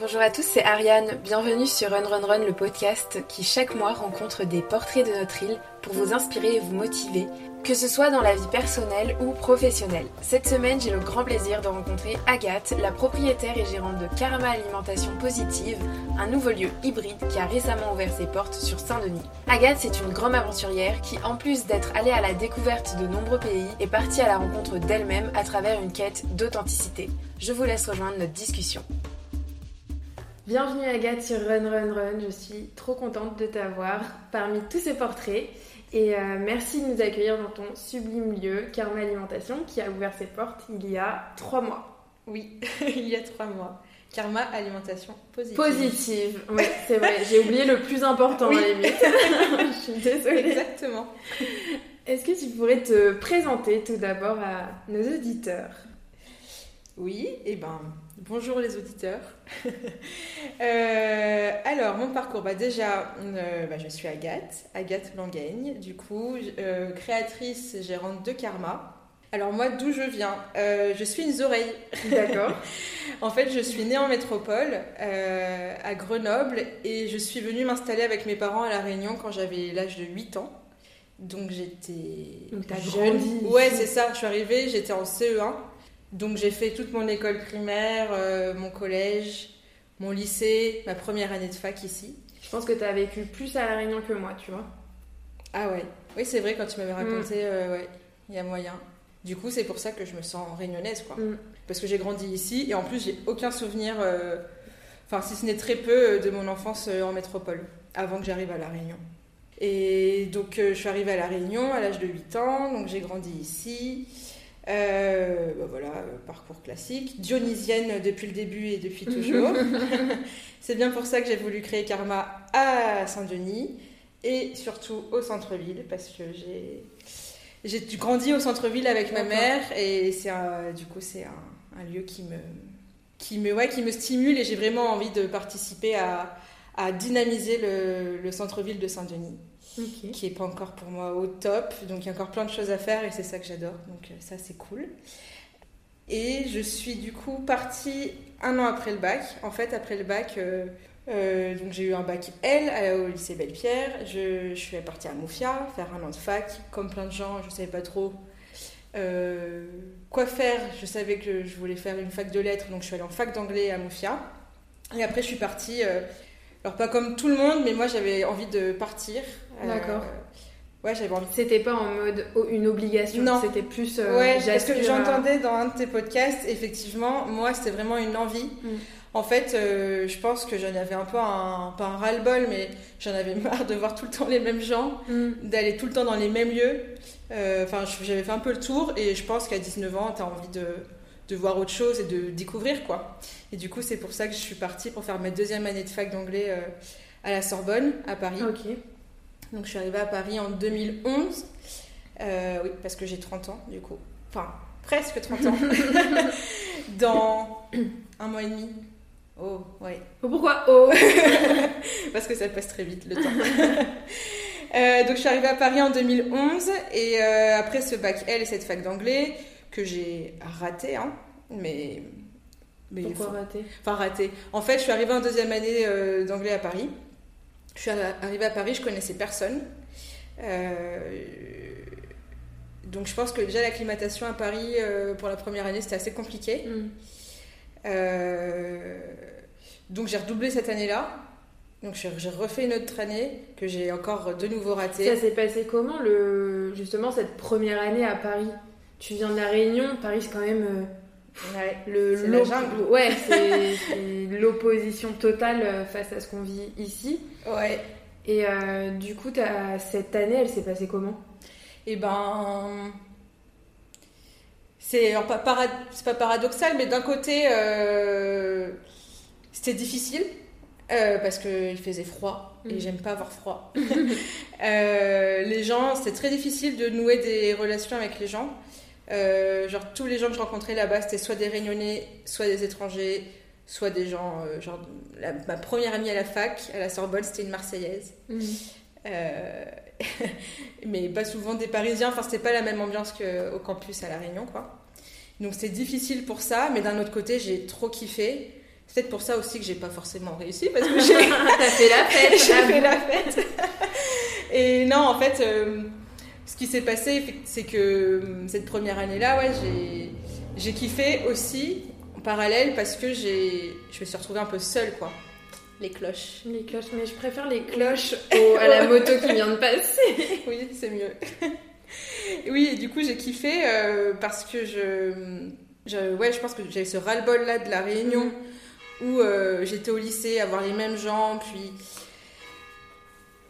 Bonjour à tous, c'est Ariane. Bienvenue sur Run Run Run, le podcast qui chaque mois rencontre des portraits de notre île pour vous inspirer et vous motiver, que ce soit dans la vie personnelle ou professionnelle. Cette semaine, j'ai le grand plaisir de rencontrer Agathe, la propriétaire et gérante de Karma Alimentation Positive, un nouveau lieu hybride qui a récemment ouvert ses portes sur Saint-Denis. Agathe, c'est une grande aventurière qui, en plus d'être allée à la découverte de nombreux pays, est partie à la rencontre d'elle-même à travers une quête d'authenticité. Je vous laisse rejoindre notre discussion. Bienvenue Agathe sur Run Run Run, je suis trop contente de t'avoir parmi tous ces portraits et euh, merci de nous accueillir dans ton sublime lieu, Karma Alimentation, qui a ouvert ses portes il y a trois mois. Oui, il y a trois mois. Karma Alimentation Positive. Positive, oui, c'est vrai. J'ai oublié le plus important oui. à la limite. je suis désolée. Exactement. Est-ce que tu pourrais te présenter tout d'abord à nos auditeurs? Oui, et eh ben Bonjour les auditeurs. euh, alors, mon parcours, bah déjà, euh, bah, je suis Agathe, Agathe Langaigne, du coup, euh, créatrice et gérante de Karma. Alors moi, d'où je viens? Je suis une Zoreille. D'accord. en fait, je suis née en métropole, à Grenoble, et je suis venue m'installer avec mes parents à La Réunion quand j'avais l'âge de 8 ans. Donc j'étais... Grandi Ouais, c'est ça. Je suis arrivée, j'étais en CE1. Donc j'ai fait toute mon école primaire, euh, mon collège, mon lycée, ma première année de fac ici. Je pense que tu as vécu plus à La Réunion que moi, tu vois. Ah ouais, oui c'est vrai quand tu m'avais raconté, mm. euh, ouais, il y a moyen. Du coup c'est pour ça que je me sens réunionnaise quoi. Mm. Parce que j'ai grandi ici et en plus j'ai aucun souvenir, euh, enfin si ce n'est très peu, de mon enfance en métropole, avant que j'arrive à La Réunion. Et donc je suis arrivée à La Réunion à l'âge de 8 ans, donc j'ai grandi ici. Euh, bah voilà, parcours classique. Dionysienne depuis le début et depuis toujours. c'est bien pour ça que j'ai voulu créer Karma à Saint-Denis et surtout au centre-ville parce que j'ai j'ai grandi au centre-ville avec ma mère et c'est du coup c'est un, un, lieu qui me qui me ouais, qui me stimule et j'ai vraiment envie de participer à, à dynamiser le, le centre-ville de Saint-Denis qui est pas encore pour moi au top. Donc il y a encore plein de choses à faire et c'est ça que j'adore. Donc euh, ça c'est cool. Et je suis du coup partie un an après le bac. En fait, après le bac, euh, euh, donc j'ai eu un bac L au lycée Belle-Pierre. Je, suis partie à Moufia faire un an de fac. Comme plein de gens, je savais pas trop quoi faire. Je savais que je voulais faire une fac de lettres, donc je suis allée en fac d'anglais à Moufia. Et après, je suis partie. Alors pas comme tout le monde, mais moi j'avais envie de partir D'accord. Euh, ouais, j'avais envie. C'était pas en mode une obligation. Non. C'était plus. Euh, ouais, parce que j'entendais dans un de tes podcasts, effectivement, moi, c'était vraiment une envie. Mm. En fait, euh, je pense que j'en avais un peu un, pas un ras-le-bol, mais j'en avais marre de voir tout le temps les mêmes gens, mm. d'aller tout le temps dans les mêmes lieux. Enfin, j'avais fait un peu le tour et je pense qu'à 19 ans, tu as envie de, de, voir autre chose et de découvrir, quoi. Et du coup, c'est pour ça que je suis partie pour faire ma deuxième année de fac d'anglais à la Sorbonne, à Paris. Ok. Donc je suis arrivée à Paris en 2011. Euh, oui, parce que j'ai 30 ans du coup. Enfin, presque 30 ans. Dans un mois et demi. Oh, ouais. Oh, pourquoi Oh Parce que ça passe très vite le temps. Euh, donc je suis arrivée à Paris en 2011 et euh, après ce bac L et cette fac d'anglais que j'ai raté, hein, mais, mais pourquoi raté? Enfin raté. En fait, je suis arrivée en deuxième année d'anglais à Paris. Je suis arrivée à Paris, je connaissais personne. Euh, donc je pense que déjà l'acclimatation à Paris euh, pour la première année c'était assez compliqué. Mm. Euh, donc j'ai redoublé cette année-là. Donc j'ai refait une autre année que j'ai encore de nouveau ratée. Ça s'est passé comment le justement cette première année à Paris? Tu viens de la Réunion, Paris c'est quand même Ouais, le, jungle. Ouais, c'est l'opposition totale face à ce qu'on vit ici. Ouais. Et euh, du coup, as, cette année, elle s'est passée comment? Eh ben. C'est pas, pas, paradoxal, mais d'un côté, euh, c'était difficile. Euh, parce qu'il faisait froid et mm. j'aime pas avoir froid. les gens, c'était très difficile de nouer des relations avec les gens. Euh, genre, tous les gens que je rencontrais là-bas, c'était soit des Réunionnais, soit des étrangers, soit des gens. Euh, genre, ma première amie à la fac, à la Sorbonne, c'était une Marseillaise. Mhm. Euh, mais pas souvent des Parisiens. Enfin, c'était pas la même ambiance qu'au campus à La Réunion, quoi. Donc, c'était difficile pour ça, mais d'un autre côté, j'ai trop kiffé. C'est peut-être pour ça aussi que j'ai pas forcément réussi parce que j'ai fait la fête. j'ai fait la fête. Et non, en fait, ce qui s'est passé, c'est que euh, cette première année-là, ouais, j'ai kiffé aussi en parallèle parce que j'ai je me suis retrouvée un peu seule, quoi. Les cloches. Les cloches, mais je préfère les cloches à la moto qui vient de passer. oui, c'est mieux. oui, et du coup, j'ai kiffé euh, parce que je, je, Ouais, je pense que j'avais ce ras-le-bol là de la réunion. Mm où euh, j'étais au lycée, avoir les mêmes gens, puis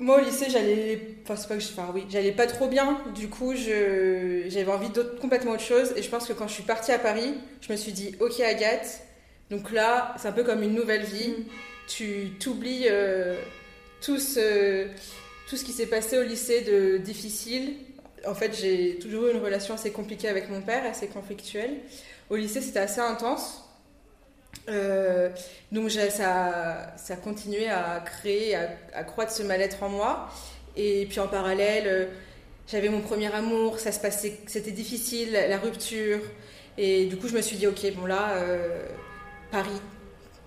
moi au lycée j'allais, enfin c'est pas que je, enfin oui, j'allais pas trop bien, du coup je, j'avais envie d'autre, complètement autre chose, et je pense que quand je suis partie à Paris, je me suis dit ok Agathe, donc là c'est un peu comme une nouvelle vie, mm. tu t'oublies euh, tout ce, tout ce qui s'est passé au lycée de difficile. En fait j'ai toujours eu une relation assez compliquée avec mon père, assez conflictuelle. Au lycée c'était assez intense. Euh, donc ça, ça a continué à créer, à, à croître ce mal-être en moi. Et puis en parallèle, euh, j'avais mon premier amour, ça se passait, c'était difficile, la rupture. Et du coup, je me suis dit, ok, bon là, euh, Paris,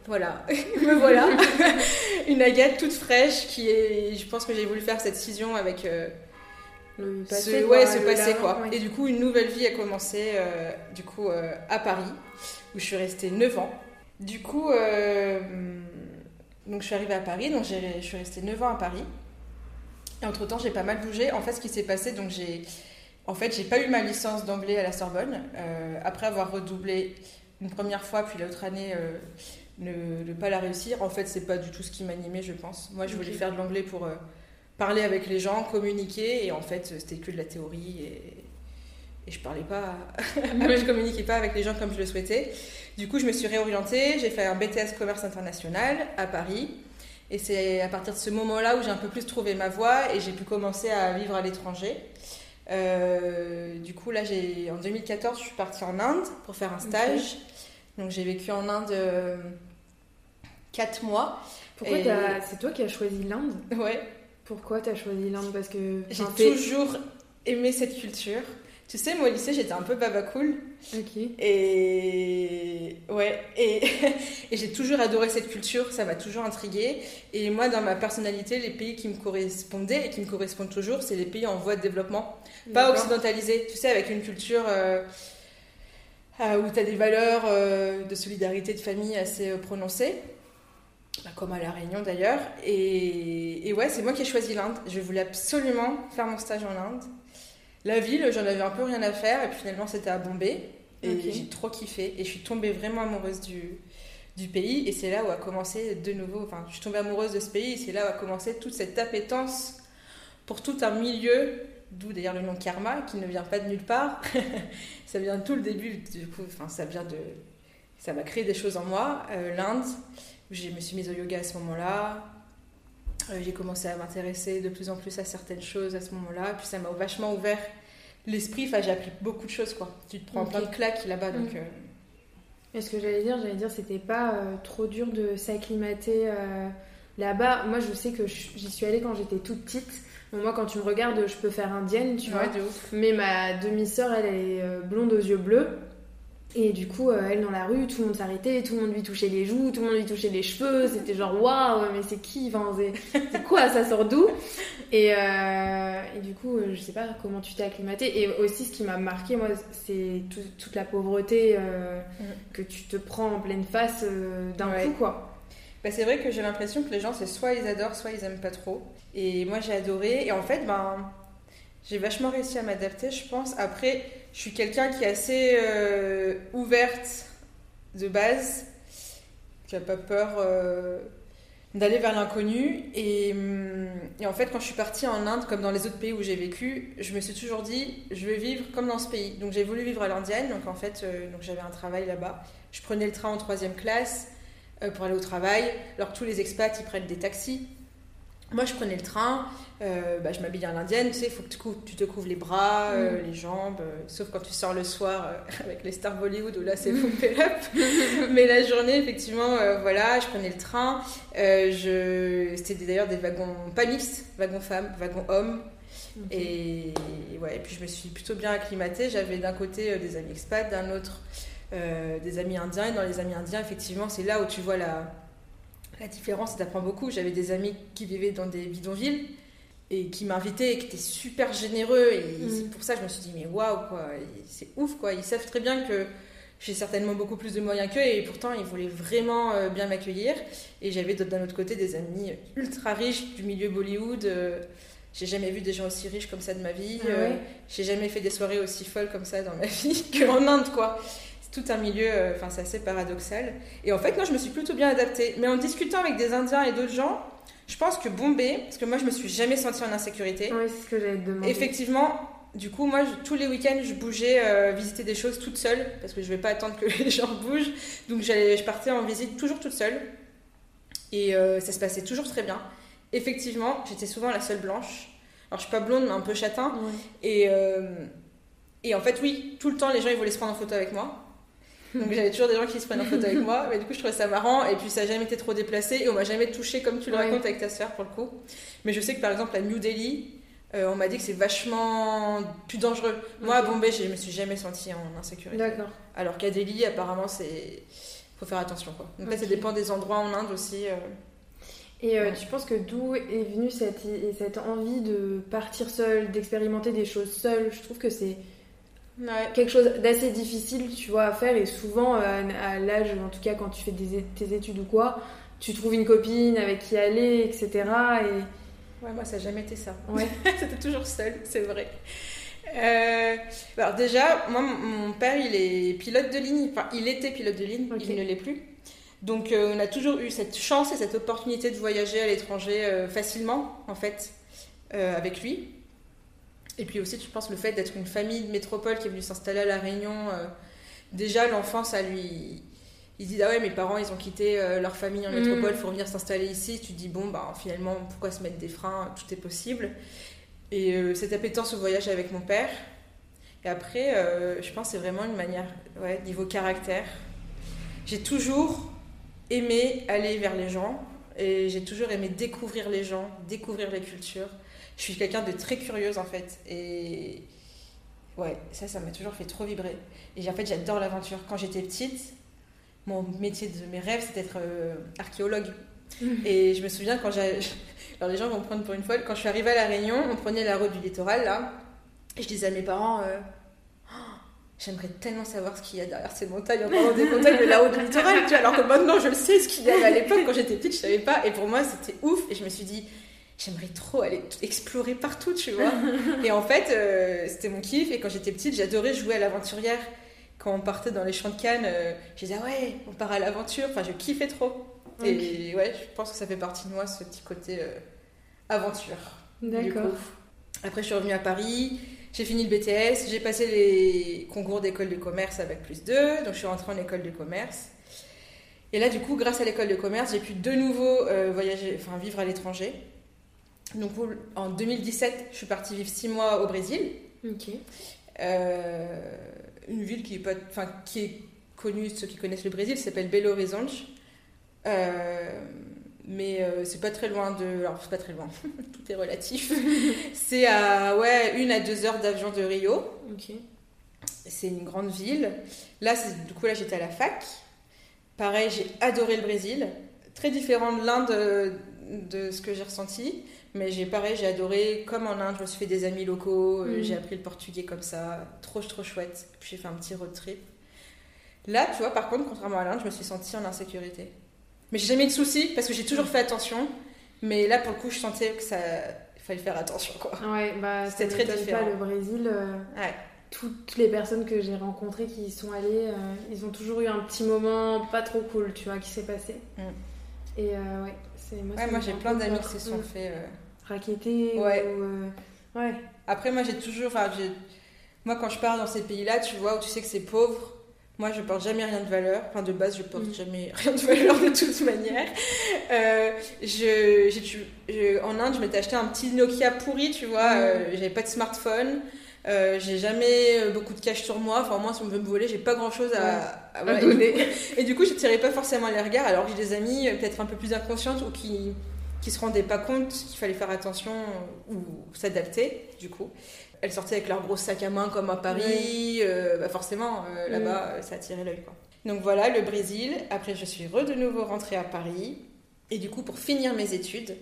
voilà, me voilà. Une Agathe toute fraîche qui est, je pense que j'ai voulu faire cette scission avec le passé, ce, ouais, ce passé quoi. Et du coup, une nouvelle vie a commencé, du coup, à Paris, où je suis restée 9 ans. Du coup, euh, donc je suis arrivée à Paris, donc je suis restée 9 ans à Paris. Et entre-temps, j'ai pas mal bougé. En fait, ce qui s'est passé, donc j'ai... En fait, j'ai pas eu ma licence d'anglais à la Sorbonne. Euh, après avoir redoublé une première fois, puis l'autre année, euh, ne, pas la réussir. En fait, c'est pas du tout ce qui m'animait, je pense. Moi, je voulais faire de l'anglais pour parler avec les gens, communiquer. Et en fait, c'était que de la théorie. Et, et je parlais pas, je communiquais pas avec les gens comme je le souhaitais. Du coup, je me suis réorientée, j'ai fait un BTS commerce international à Paris. Et c'est à partir de ce moment-là où j'ai un peu plus trouvé ma voie et j'ai pu commencer à vivre à l'étranger. Euh, du coup, là, j'ai en 2014, je suis partie en Inde pour faire un stage. Donc, j'ai vécu en Inde 4 euh, mois. Pourquoi c'est toi qui as choisi l'Inde? Ouais. Pourquoi tu as choisi l'Inde? Parce que j'ai toujours aimé cette culture. Tu sais, moi au lycée, j'étais un peu baba cool. Ok. Et ouais, et, et j'ai toujours adoré cette culture, ça m'a toujours intriguée. Et moi, dans ma personnalité, les pays qui me correspondaient et qui me correspondent toujours, c'est les pays en voie de développement, pas occidentalisés. Tu sais, avec une culture euh, euh, où tu as des valeurs euh, de solidarité, de famille assez prononcées. Bah, comme à La Réunion d'ailleurs. Et, et ouais, c'est moi qui ai choisi l'Inde. Je voulais absolument faire mon stage en Inde. La ville, j'en avais un peu rien à faire, et puis finalement c'était à Bombay, et j'ai trop kiffé, et je suis tombée vraiment amoureuse du, du pays, et c'est là où a commencé de nouveau, enfin je suis tombée amoureuse de ce pays, et c'est là où a commencé toute cette appétence pour tout un milieu, d'où d'ailleurs le nom karma, qui ne vient pas de nulle part, ça vient de tout le début, du coup, enfin ça vient de... ça m'a créé des choses en moi, euh, l'Inde, où je me suis mise au yoga à ce moment-là, j'ai commencé à m'intéresser de plus en plus à certaines choses à ce moment-là. Puis ça m'a vachement ouvert l'esprit. Enfin, j'ai appris beaucoup de choses, quoi. Tu te prends plein de claques là-bas, donc. Mm. Euh. Et ce que j'allais dire, j'allais dire, c'était pas euh, trop dur de s'acclimater là-bas. Moi, je sais que j'y suis allée quand j'étais toute petite. moi, quand tu me regardes, je peux faire indienne, tu vois. Mais ma demi-sœur, elle, elle est blonde aux yeux bleus. Et du coup, euh, elle dans la rue, tout le monde s'arrêtait, tout le monde lui touchait les joues, tout le monde lui touchait les cheveux. C'était genre waouh, mais c'est qui C'est quoi Ça sort d'où? Et, euh, et, du coup, euh, je sais pas comment tu t'es acclimatée. Et aussi, ce qui m'a marqué, moi, c'est toute la pauvreté mm. que tu te prends en pleine face d'un coup, quoi. Bah, c'est vrai que j'ai l'impression que les gens, c'est soit ils adorent, soit ils aiment pas trop. Et moi, j'ai adoré. Et en fait, ben, j'ai vachement réussi à m'adapter, je pense. Après je suis quelqu'un qui est assez euh, ouverte de base, qui n'a pas peur euh, d'aller vers l'inconnu. Hum, et, en fait, quand je suis partie en Inde, comme dans les autres pays où j'ai vécu, je me suis toujours dit, je vais vivre comme dans ce pays. Donc j'ai voulu vivre à l'Indienne, donc en fait, euh, j'avais un travail là-bas. Je prenais le train en troisième classe pour aller au travail. Alors tous les expats, ils prennent des taxis. Moi, je prenais le train, euh, bah, je m'habillais en indienne, tu sais, il faut que tu, te couvres les bras, euh, mm. les jambes, euh, sauf quand tu sors le soir avec les stars Bollywood où là c'est full up. Mais la journée, effectivement, voilà, je prenais le train. je... C'était d'ailleurs des wagons pas mixtes, wagons femmes, wagons hommes. Et, ouais, et puis je me suis plutôt bien acclimatée. J'avais d'un côté des amis expats, d'un autre des amis indiens. Et dans les amis indiens, effectivement, c'est là où tu vois la, la différence. Tu apprends beaucoup. J'avais des amis qui vivaient dans des bidonvilles et qui m'invitaient et qui étaient super généreux. Et mm. c'est pour ça que je me suis dit, mais waouh, quoi, c'est ouf, quoi. Ils savent très bien que j'ai certainement beaucoup plus de moyens qu'eux et pourtant ils voulaient vraiment euh, bien m'accueillir. Et j'avais d'un autre côté des amis ultra riches du milieu Bollywood. Euh, j'ai jamais vu des gens aussi riches comme ça de ma vie. Ah euh, j'ai jamais fait des soirées aussi folles comme ça dans ma vie qu'en Inde, quoi. Tout un milieu, enfin c'est assez paradoxal. Et en fait, moi je me suis plutôt bien adaptée. Mais en discutant avec des Indiens et d'autres gens, je pense que Bombay, parce que moi je me suis jamais sentie en insécurité. Oui, c'est ce que j'allais demander. Effectivement, du coup, moi, tous les week-ends, je bougeais euh, visiter des choses toute seule, parce que je ne vais pas attendre que les gens bougent. Donc, je partais en visite toujours toute seule. Et euh, ça se passait toujours très bien. Effectivement, j'étais souvent la seule blanche. Alors, je suis pas blonde, mais un peu châtain. Et, euh, et en fait, oui, tout le temps, les gens, ils voulaient se prendre en photo avec moi. Donc j'avais toujours des gens qui se prennent en photo avec moi, mais du coup je trouvais ça marrant et puis ça n'a jamais été trop déplacé et on m'a jamais touché comme tu le racontes avec ta sœur pour le coup. Mais je sais que par exemple à New Delhi, euh, on m'a dit que c'est vachement plus dangereux. Moi, à Bombay, je me suis jamais sentie en insécurité. D'accord. Alors qu'à Delhi, apparemment, c'est faut faire attention. Quoi. Donc ça dépend des endroits en Inde aussi. Euh. Et euh, tu penses que d'où est venue cette, cette envie de partir seule, d'expérimenter des choses seule Je trouve que c'est quelque chose d'assez difficile, tu vois, à faire. Et souvent, à, l'âge, en tout cas quand tu fais tes études ou quoi, tu trouves une copine avec qui aller, etc. Et Ouais, moi, ça n'a jamais été ça. Ouais. C'était toujours seul, c'est vrai. Euh, alors déjà, moi, mon père, il est pilote de ligne. Enfin, il était pilote de ligne, il ne l'est plus. Donc, euh, on a toujours eu cette chance et cette opportunité de voyager à l'étranger euh, facilement, en fait, avec lui. Et puis aussi, je pense, le fait d'être une famille de métropole qui est venue s'installer à La Réunion, déjà, l'enfance, ça lui ils disent ah ouais mes parents ils ont quitté euh, leur famille en mm. métropole pour venir s'installer ici. Tu te dis bon bah finalement pourquoi se mettre des freins? Tout est possible. Et euh, cette appétence au voyage avec mon père. Et après euh, je pense c'est vraiment une manière ouais niveau caractère. J'ai toujours aimé aller vers les gens et j'ai toujours aimé découvrir les gens découvrir les cultures je suis quelqu'un de très curieuse en fait et ouais ça ça m'a toujours fait trop vibrer et en fait j'adore l'aventure quand j'étais petite mon métier de mes rêves, c'est d'être euh, archéologue. Mhm. Et je me souviens quand j'ai. Alors les gens vont me prendre pour une folle. Quand je suis arrivée à La Réunion, on prenait la route du littoral là. Et je disais à mes parents euh, oh, J'aimerais tellement savoir ce qu'il y a derrière ces montagnes, en parlant des montagnes de la route du littoral. Tu vois, alors que maintenant je le sais ce qu'il y avait à l'époque. Quand j'étais petite, je savais pas. Et pour moi, c'était ouf. Et je me suis dit J'aimerais trop aller explorer partout, tu vois. et en fait, euh, c'était mon kiff. Et quand j'étais petite, j'adorais jouer à l'aventurière quand on partait dans les champs de Cannes, euh, je disais ah ouais, on part à l'aventure. Enfin, je kiffais trop. Et ouais, je pense que ça fait partie de moi, ce petit côté euh, aventure. D'accord. Après, je suis revenue à Paris. J'ai fini le BTS. J'ai passé les concours d'école de commerce avec plus 2. Donc, je suis rentrée en école de commerce. Et là, du coup, grâce à l'école de commerce, j'ai pu de nouveau euh, voyager, enfin vivre à l'étranger. Donc, en 2017, je suis partie vivre 6 mois au Brésil. Ok. Euh, une ville qui est, pas, enfin, qui est connue, ceux qui connaissent le Brésil, s'appelle Belo Horizonte. Euh, mais euh, c'est pas très loin de. Alors, c'est pas très loin, tout est relatif. c'est à ouais, une à deux heures d'avion de Rio. C'est une grande ville. Là, du coup, là, j'étais à la fac. Pareil, j'ai adoré le Brésil. Très différent de l'Inde de ce que j'ai ressenti. Mais j'ai pareil, j'ai adoré, comme en Inde, je me suis fait des amis locaux, euh, mm. j'ai appris le portugais comme ça, trop trop chouette. Puis j'ai fait un petit road trip. Là, tu vois, par contre, contrairement à l'Inde, je me suis sentie en insécurité. Mais j'ai jamais eu de soucis parce que j'ai toujours fait attention. Mais là, pour le coup, je sentais que ça fallait faire attention quoi. Ouais, bah c'était très différent. Pas, le Brésil. Euh, ouais. Toutes les personnes que j'ai rencontrées qui y sont allées, euh, ils ont toujours eu un petit moment pas trop cool, tu vois, qui s'est passé. Mm. Et ouais. Ouais, moi j'ai plein d'amis qui se sont fait raqueter ouais. Euh, ouais. Après, moi, j'ai toujours. Moi, quand je pars dans ces pays-là, tu vois, où tu sais que c'est pauvre, moi, je porte jamais rien de valeur. Enfin, de base, je porte mm. jamais rien de valeur de toute manière. Euh, je, en Inde, je m'étais acheté un petit Nokia pourri, tu vois. Mm. Euh, j'avais pas de smartphone. J'ai jamais beaucoup de cash sur moi. Enfin, moi, si on veut me voler, j'ai pas grand chose à, à, donner. Et du coup, je tirais pas forcément les regards, alors que j'ai des amis peut-être un peu plus inconscientes ou qui qui se rendaient pas compte qu'il fallait faire attention ou s'adapter, du coup. Elles sortaient avec leur gros sac à main comme à Paris, euh, bah forcément, euh, là-bas, ça attirait l'œil. Donc voilà, le Brésil. Après, je suis re de nouveau rentrée à Paris. Et du coup, pour finir mes études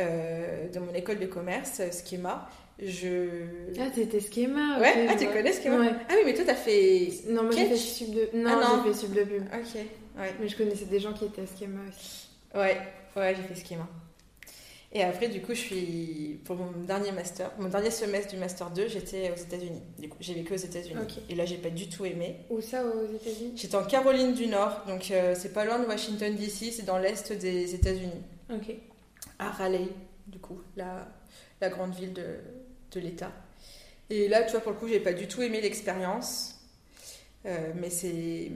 euh, de mon école de commerce, Schema, je... Ah, t'étais Schema Ouais, ah, tu connais Schema Ah oui, mais toi, t'as fait... Non, moi, j'ai fait sub de... Non, ah, j'ai fait sub de pub. Ok, ouais. Mais je connaissais des gens qui étaient à Schema aussi. Ouais, ouais, j'ai fait Schema. Et après, du coup, je suis pour mon dernier master, mon dernier semestre du master 2, j'étais aux États-Unis. Du coup, j'ai vécu aux États-Unis. Et là, j'ai pas du tout aimé. Où ça, aux États-Unis? J'étais en Caroline du Nord, donc euh, c'est pas loin de Washington D.C., c'est dans l'est des États-Unis. Ok. À Raleigh, du coup, la, la grande ville de, de l'État. Et là, tu vois, pour le coup, j'ai pas du tout aimé l'expérience. Euh, mais c'est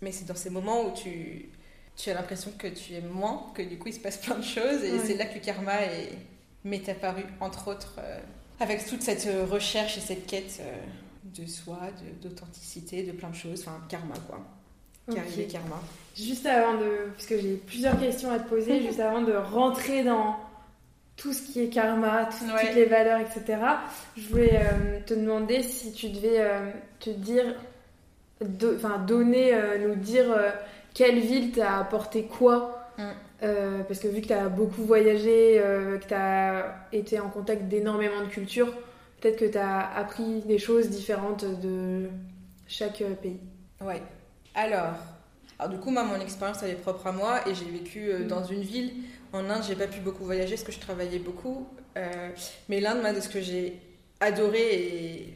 mais c'est dans ces moments où tu tu as l'impression que tu es moins, que du coup il se passe plein de choses et c'est là que karma est, m'est apparu, entre autres, euh, avec toute cette euh, recherche et cette quête euh, de soi, d'authenticité, de, plein de choses, enfin karma quoi. Okay. karma. Juste avant de, parce que j'ai plusieurs questions à te poser, juste avant de rentrer dans tout ce qui est karma, toutes les valeurs, etc. Je voulais te demander si tu devais te dire, enfin donner, nous dire quelle ville t'a apporté quoi mm. euh, Parce que vu que tu as beaucoup voyagé, euh, que tu as été en contact d'énormément de cultures, peut-être que tu as appris des choses différentes de chaque euh, pays. Ouais. Alors, alors du coup, moi, mon expérience, elle est propre à moi et j'ai vécu mm. dans une ville. En Inde, j'ai pas pu beaucoup voyager parce que je travaillais beaucoup. mais l'Inde, moi, de ce que j'ai adoré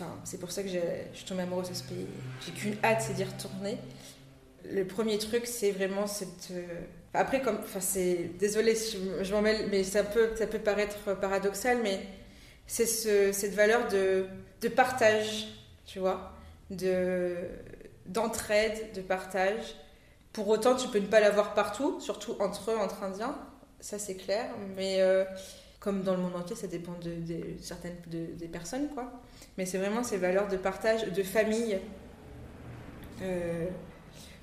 Enfin, c'est pour ça que je suis tombée amoureuse de ce pays. J'ai qu'une hâte, c'est d'y retourner. Le premier truc, c'est vraiment cette. Euh, après, comme. Enfin, c'est. Désolée, je, je m'en mêle, mais ça peut, ça peut paraître paradoxal, mais c'est ce, cette valeur de, de partage, tu vois, de d'entraide, de partage. Pour autant, tu peux ne pas l'avoir partout, surtout entre eux, entre Indiens, ça c'est clair, mais euh, comme dans le monde entier, ça dépend de, certaines des personnes, quoi. Mais c'est vraiment ces valeurs de partage, de famille, euh,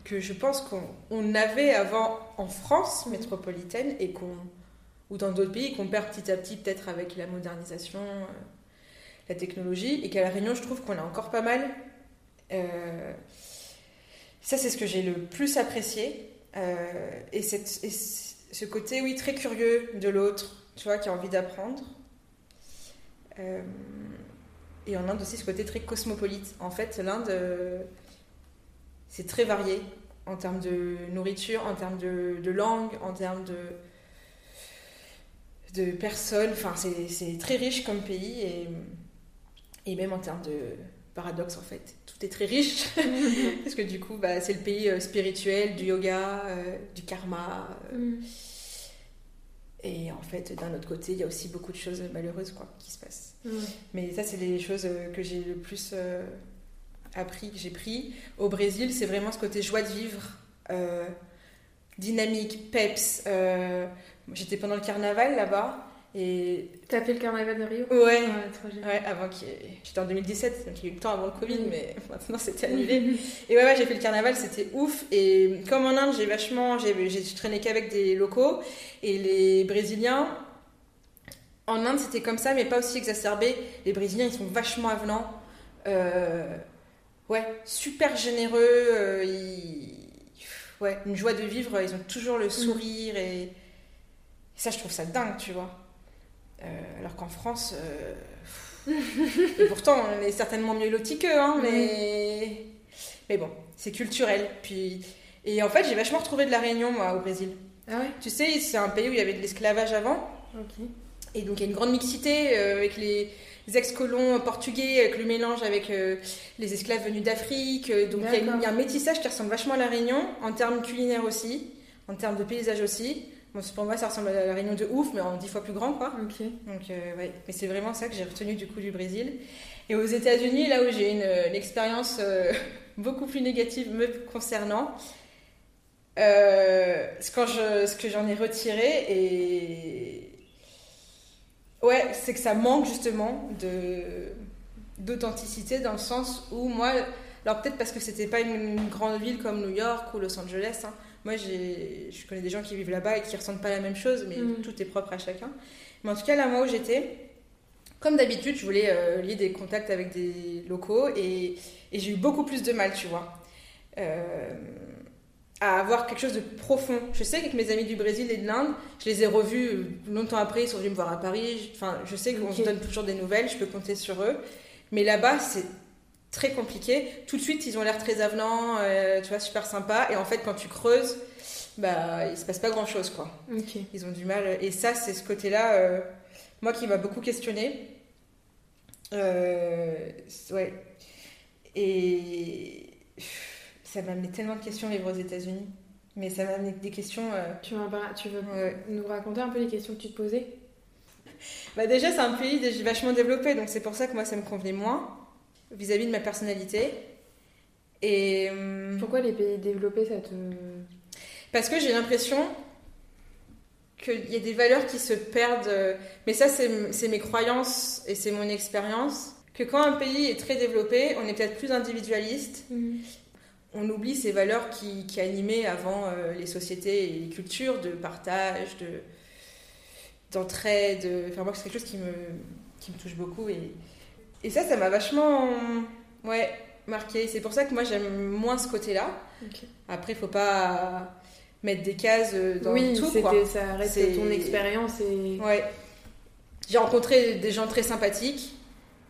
que je pense qu'on avait avant en France métropolitaine et qu'on ou dans d'autres pays qu'on perd petit à petit peut-être avec la modernisation, euh, la technologie, et qu'à la Réunion, je trouve qu'on a encore pas mal. Euh, ça, c'est ce que j'ai le plus apprécié. et, cette, et ce côté, oui, très curieux de l'autre, tu vois, qui a envie d'apprendre. Euh, et en Inde aussi, ce côté très cosmopolite. En fait, l'Inde, euh, c'est très varié en termes de nourriture, en termes de, langue, en termes de, de personnes. Enfin, c'est très riche comme pays et même en termes de paradoxe, en fait. Tout est très riche parce que du coup, bah, c'est le pays euh, spirituel du yoga, du karma. Mm. Et en fait, d'un autre côté, il y a aussi beaucoup de choses malheureuses quoi, qui se passent. Mais ça, c'est les choses euh, que j'ai le plus euh, appris, que j'ai pris. Au Brésil, c'est vraiment ce côté joie de vivre, euh, dynamique, peps. J'étais pendant le carnaval là-bas et... T'as fait le carnaval de Rio Ouais, ouais, avant qu'il J'étais en 2017, donc il y a eu le temps avant le Covid, mais maintenant c'était annulé. et ouais, ouais j'ai fait le carnaval, c'était ouf. Et comme en Inde, j'ai vachement... J'ai traîné qu'avec des locaux. Et les Brésiliens... En Inde, c'était comme ça, mais pas aussi exacerbé. Les Brésiliens, ils sont vachement avenants. Euh, ouais, super généreux. Euh, ouais, une joie de vivre. Ils ont toujours le mm. sourire. Et... et ça, je trouve ça dingue, tu vois. Euh, alors qu'en France, euh, et pourtant on est certainement mieux lotis qu'eux, hein, mais... mais bon, c'est culturel. Puis... Et en fait, j'ai vachement retrouvé de la Réunion, moi, au Brésil. Ah ouais? Tu sais, c'est un pays où il y avait de l'esclavage avant. Et donc, il y a une grande mixité euh, avec les, ex-colons portugais, avec le mélange avec les esclaves venus d'Afrique. donc, il y, y, a un métissage qui ressemble vachement à la Réunion, en termes culinaires aussi, en termes de paysage aussi pour moi, ça ressemble à la Réunion de ouf, mais en dix fois plus grand, quoi. Donc, euh, ouais. Mais c'est vraiment ça que j'ai retenu du coup du Brésil. Et aux États-Unis, là où j'ai une, une, expérience euh, beaucoup plus négative me concernant, euh, ce, quand je, ce que j'en ai retiré, et. Ouais, c'est que ça manque justement de d'authenticité dans le sens où moi, Alors peut-être parce que c'était pas une, grande ville comme New York ou Los Angeles. Hein. Moi, je connais des gens qui vivent là-bas et qui ressentent pas la même chose, mais mm. tout est propre à chacun. Mais en tout cas, là, moi où j'étais, comme d'habitude, je voulais euh, lier des contacts avec des locaux et, et j'ai eu beaucoup plus de mal, tu vois. Euh, à avoir quelque chose de profond. Je sais qu'avec mes amis du Brésil et de l'Inde, je les ai revus longtemps après, ils sont venus me voir à Paris. Enfin, je sais qu'on se donne toujours des nouvelles, je peux compter sur eux. Mais là-bas, c'est très compliqué. Tout de suite, ils ont l'air très avenants, euh, tu vois, super sympa. Et en fait, quand tu creuses, bah, il se passe pas grand-chose, quoi. Ils ont du mal. Et ça, c'est ce côté-là, euh, moi, qui m'a beaucoup questionné. Euh, ouais. Et ça m'a amené tellement de questions vivre aux États-Unis. Mais ça m'a amené des questions. Tu, tu veux nous raconter un peu les questions que tu te posais? Bah Déjà, c'est un pays vachement développé, donc c'est pour ça que moi, ça me convenait moins vis-à-vis de ma personnalité. Et. Hum, Pourquoi les pays développés, ça te. Parce que j'ai l'impression qu'il y a des valeurs qui se perdent. Euh, mais ça, c'est mes croyances et c'est mon expérience. Que quand un pays est très développé, on est peut-être plus individualiste. Mhm on oublie ces valeurs qui, qui animaient avant euh, les sociétés et les cultures de partage, de, d'entraide. Enfin, moi, c'est quelque chose qui me, qui me touche beaucoup. Et, et ça, ça m'a vachement ouais, marqué. C'est pour ça que moi, j'aime moins ce côté-là. Après, il faut pas mettre des cases euh, dans oui, tout. Oui, ça reste ton expérience. Et... Ouais. J'ai rencontré des gens très sympathiques,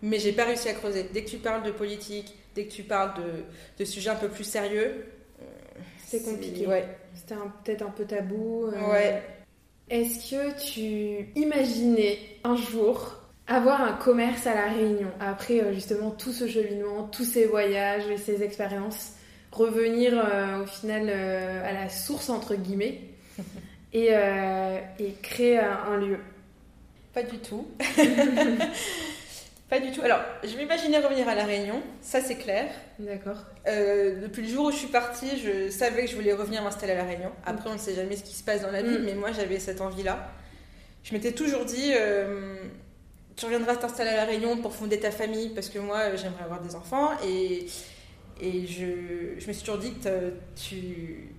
mais j'ai pas réussi à creuser. Dès que tu parles de politique, dès que tu parles de, de sujets un peu plus sérieux, c'est compliqué. Ouais. C'était peut-être un peu tabou. Euh. Ouais. Est-ce que tu imaginais un jour avoir un commerce à La Réunion après euh, justement tout ce cheminement, tous ces voyages et ces expériences, revenir euh, au final à la source entre guillemets et, et créer un lieu Pas du tout. Pas du tout. Alors, je m'imaginais revenir à La Réunion, ça c'est clair. D'accord. Euh, depuis le jour où je suis partie, je savais que je voulais revenir m'installer à La Réunion. Après, on ne sait jamais ce qui se passe dans la vie, mm. mais moi j'avais cette envie-là. Je m'étais toujours dit, euh, tu reviendras t'installer à La Réunion pour fonder ta famille, parce que moi j'aimerais avoir des enfants. Et, et je, je me suis toujours dit, tu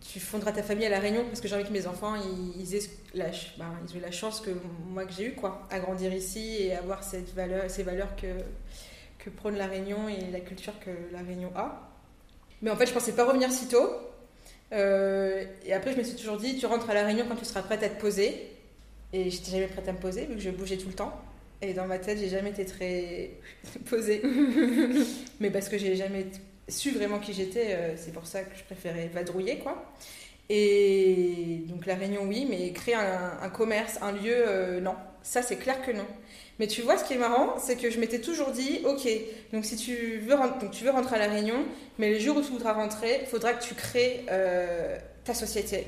tu fonderas ta famille à La Réunion parce que j'ai envie que mes enfants ils, aient, la, bah, ils la chance que moi que j'ai eu quoi, à grandir ici et avoir cette valeur, ces valeurs que, que prône La Réunion et la culture que La Réunion a. Mais en fait, je pensais pas revenir si tôt. Euh, et après, je me suis toujours dit, tu rentres à La Réunion quand tu seras prête à te poser. Et j'étais jamais prête à me poser vu que je bougeais tout le temps. Et dans ma tête, j'ai jamais été très posée. Mais parce que j'ai jamais su vraiment qui j'étais, euh, c'est pour ça que je préférais vadrouiller, quoi. Et donc la Réunion, oui, mais créer un, commerce, un lieu, euh, non. Ça, c'est clair que non. Mais tu vois, ce qui est marrant, c'est que je m'étais toujours dit, ok, donc si tu veux, donc tu veux rentrer à la Réunion, mais le jour où tu voudras rentrer, il faudra que tu crées euh, ta société.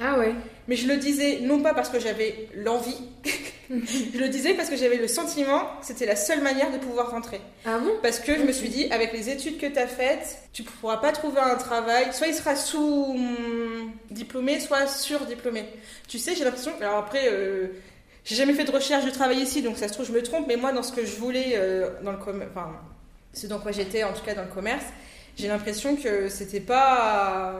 Ah ouais. Mais je le disais non pas parce que j'avais l'envie, je le disais parce que j'avais le sentiment que c'était la seule manière de pouvoir rentrer. Ah bon? Parce que je me suis dit, avec les études que tu as faites, tu pourras pas trouver un travail, soit il sera sous diplômé, soit sur-diplômé. Tu sais, j'ai l'impression. Alors après, euh, j'ai jamais fait de recherche de travail ici, donc ça se trouve, je me trompe, mais moi, dans ce que je voulais, euh, dans le enfin, ce dans quoi j'étais, en tout cas dans le commerce, j'ai l'impression que c'était pas.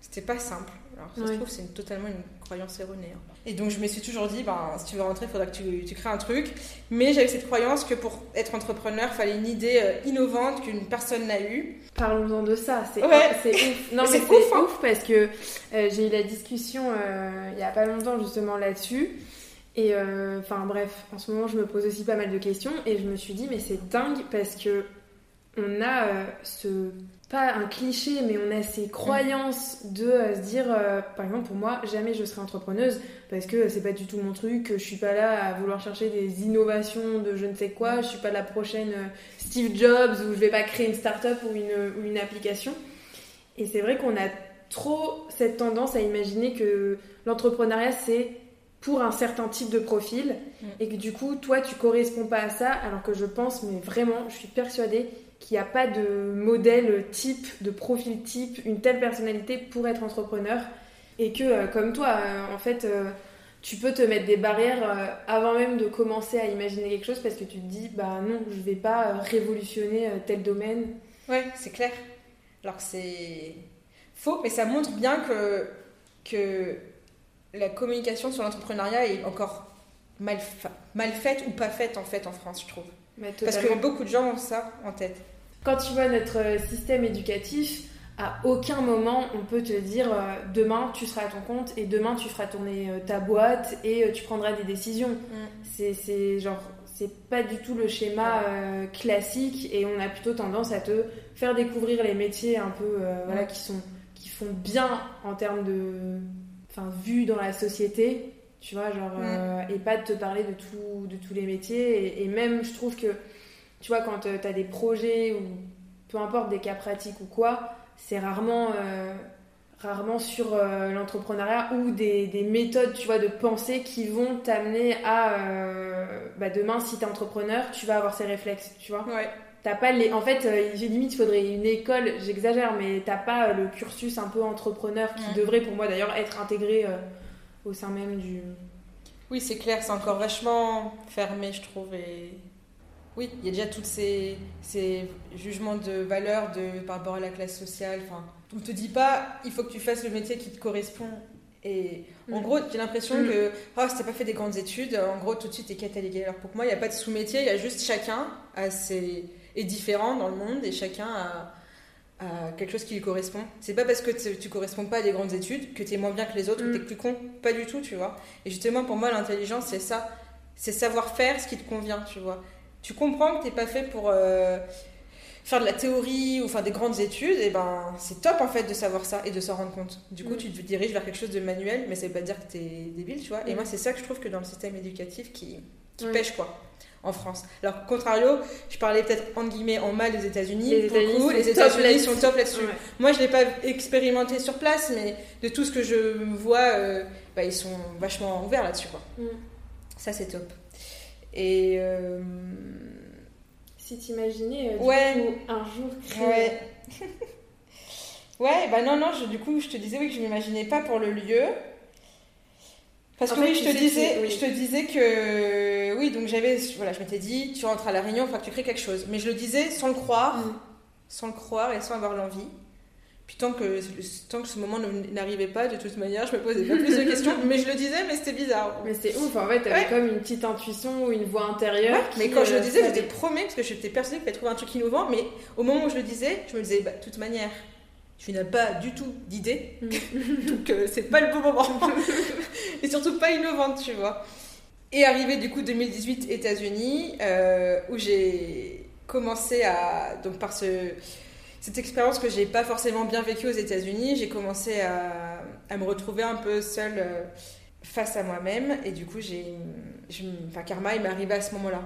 C'était pas simple. Alors, ça se trouve, c'est totalement une croyance erronée. Hein. Et donc, je me suis toujours dit, ben, si tu veux rentrer, il faudra que tu, tu, crées un truc. Mais j'avais cette croyance que pour être entrepreneur, il fallait une idée euh, innovante qu'une personne n'a eue. Parlons-en de ça. C'est ouais. ouf. Non, mais c'est ouf, hein. ouf, parce que euh, j'ai eu la discussion euh, il n'y a pas longtemps, justement, là-dessus. Et enfin, bref, en ce moment, je me pose aussi pas mal de questions. Et je me suis dit, mais c'est dingue parce que on a ce pas un cliché, mais on a ces croyances de euh, se dire, euh, par exemple pour moi, jamais je serai entrepreneuse parce que c'est pas du tout mon truc, je suis pas là à vouloir chercher des innovations de je ne sais quoi, je suis pas la prochaine euh, Steve Jobs ou je vais pas créer une start-up ou une, ou une application. Et c'est vrai qu'on a trop cette tendance à imaginer que l'entrepreneuriat c'est pour un certain type de profil mm. et que du coup toi tu corresponds pas à ça alors que je pense mais vraiment je suis persuadée qu'il n'y a pas de modèle type, de profil type, une telle personnalité pour être entrepreneur. Et que, euh, comme toi, euh, en fait, euh, tu peux te mettre des barrières avant même de commencer à imaginer quelque chose parce que tu te dis, bah non, je vais pas révolutionner tel domaine. Ouais, c'est clair. Alors que c'est faux, mais ça montre bien que, que la communication sur l'entrepreneuriat est encore mal, mal faite ou pas faite en fait en France, je trouve. Parce que beaucoup de gens ont ça en tête. Quand tu vois notre système éducatif, à aucun moment on peut te dire euh, demain tu seras à ton compte et demain tu feras tourner euh, ta boîte et euh, tu prendras des décisions. Mm. C'est genre c'est pas du tout le schéma classique et on a plutôt tendance à te faire découvrir les métiers un peu voilà qui sont qui font bien en termes de enfin vue dans la société tu vois genre mm. et pas de te parler de tout de tous les métiers et, et même je trouve que tu vois quand tu as des projets ou peu importe des cas pratiques ou quoi c'est rarement, euh, rarement sur euh, l'entrepreneuriat ou des, des, méthodes, tu vois, de pensée qui vont t'amener à, euh, bah demain, si t'es entrepreneur, tu vas avoir ces réflexes, tu vois. Ouais. T'as pas les... En fait, j'ai limite, il faudrait une école, j'exagère, mais t'as pas le cursus un peu entrepreneur qui devrait, pour moi d'ailleurs, être intégré au sein même du... Oui, c'est clair, c'est encore vachement fermé, je trouve, et oui, il y a déjà tous ces, ces, jugements de valeur de, par rapport à la classe sociale. Enfin, on ne te dit pas, il faut que tu fasses le métier qui te correspond. Et en mm. gros, j'ai l'impression mm. que oh, si t'as pas fait des grandes études, en gros, tout de suite, t'es catalogué. Alors pour moi, il n'y a pas de sous-métier, il y a juste chacun a ses... est différent dans le monde et chacun a, quelque chose qui lui correspond. C'est pas parce que tu corresponds pas à des grandes études que tu es moins bien que les autres ou que mm. tu es plus con. Pas du tout, tu vois. Et justement, pour moi, l'intelligence, c'est ça. C'est savoir faire ce qui te convient, tu vois tu comprends que tu n'es pas fait pour euh, faire de la théorie ou faire des grandes études, et ben c'est top en fait de savoir ça et de s'en rendre compte. Du coup, mm. tu te diriges vers quelque chose de manuel, mais ça veut pas dire que tu es débile, tu vois. Et mm. moi, c'est ça que je trouve que dans le système éducatif qui, qui pêche quoi en France. Alors, contrario, je parlais peut-être entre guillemets en mal des États-Unis. Les États-Unis sont top là-dessus. Moi, je l'ai pas expérimenté sur place, mais de tout ce que je vois, euh, bah, ils sont vachement ouverts là-dessus. Quoi. Mm. Ça, c'est top. Et. Euh, si t'imaginais euh, ouais. un jour créer. Ouais. ouais, bah non, non, je, du coup, je te disais oui, que je m'imaginais pas pour le lieu. Parce que oui, je te, disais, je te disais que. Oui, donc j'avais. Voilà, je m'étais dit, tu rentres à La Réunion, il faut que tu crées quelque chose. Mais je le disais sans le croire, mm. sans le croire et sans avoir l'envie. Puis tant que, tant que ce moment n'arrivait pas, de toute manière, je me posais pas plus de questions. mais je le disais, mais c'était bizarre. Mais c'est ouf, en fait, t'avais comme une petite intuition ou une voix intérieure. mais quand je le euh, disais, j'étais promets, parce que j'étais persuadée qu'il fallait trouver un truc innovant. Mais au moment où je le disais, je me disais, bah, de toute manière, tu n'as pas du tout d'idée. Mm. donc euh, c'est pas le bon moment. Et surtout pas innovante, tu vois. Et arrivé du coup 2018 États-Unis, euh, où j'ai commencé à. Donc par ce cette expérience que j'ai pas forcément bien vécue aux États-Unis, j'ai commencé à, à, me retrouver un peu seule euh, face à moi-même et du coup j'ai, enfin Karma il m'est arrivé à ce moment-là.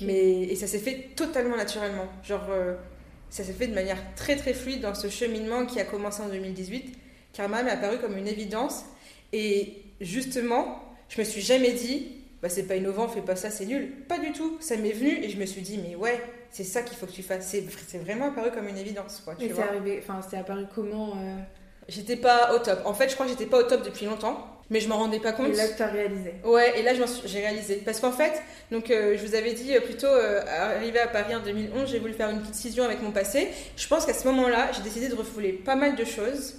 Mais et ça s'est fait totalement naturellement, genre euh, ça s'est fait de manière très très fluide dans ce cheminement qui a commencé en 2018. Karma m'est apparu comme une évidence et justement je me suis jamais dit bah c'est pas innovant, fais pas ça, c'est nul. Pas du tout. Ça m'est venu et je me suis dit, mais ouais, c'est ça qu'il faut que tu fasses. C'est vraiment apparu comme une évidence. Quoi, tu c'est arrivé, enfin, c'est apparu comment euh? J'étais pas au top. En fait, je crois que j'étais pas au top depuis longtemps, mais je m'en rendais pas compte. Et là, tu as réalisé. Ouais, et là, j'ai réalisé. Parce qu'en fait, donc, euh, je vous avais dit euh, plutôt, arrivé à Paris en 2011, j'ai voulu faire une petite scission avec mon passé. Je pense qu'à ce moment-là, j'ai décidé de refouler pas mal de choses.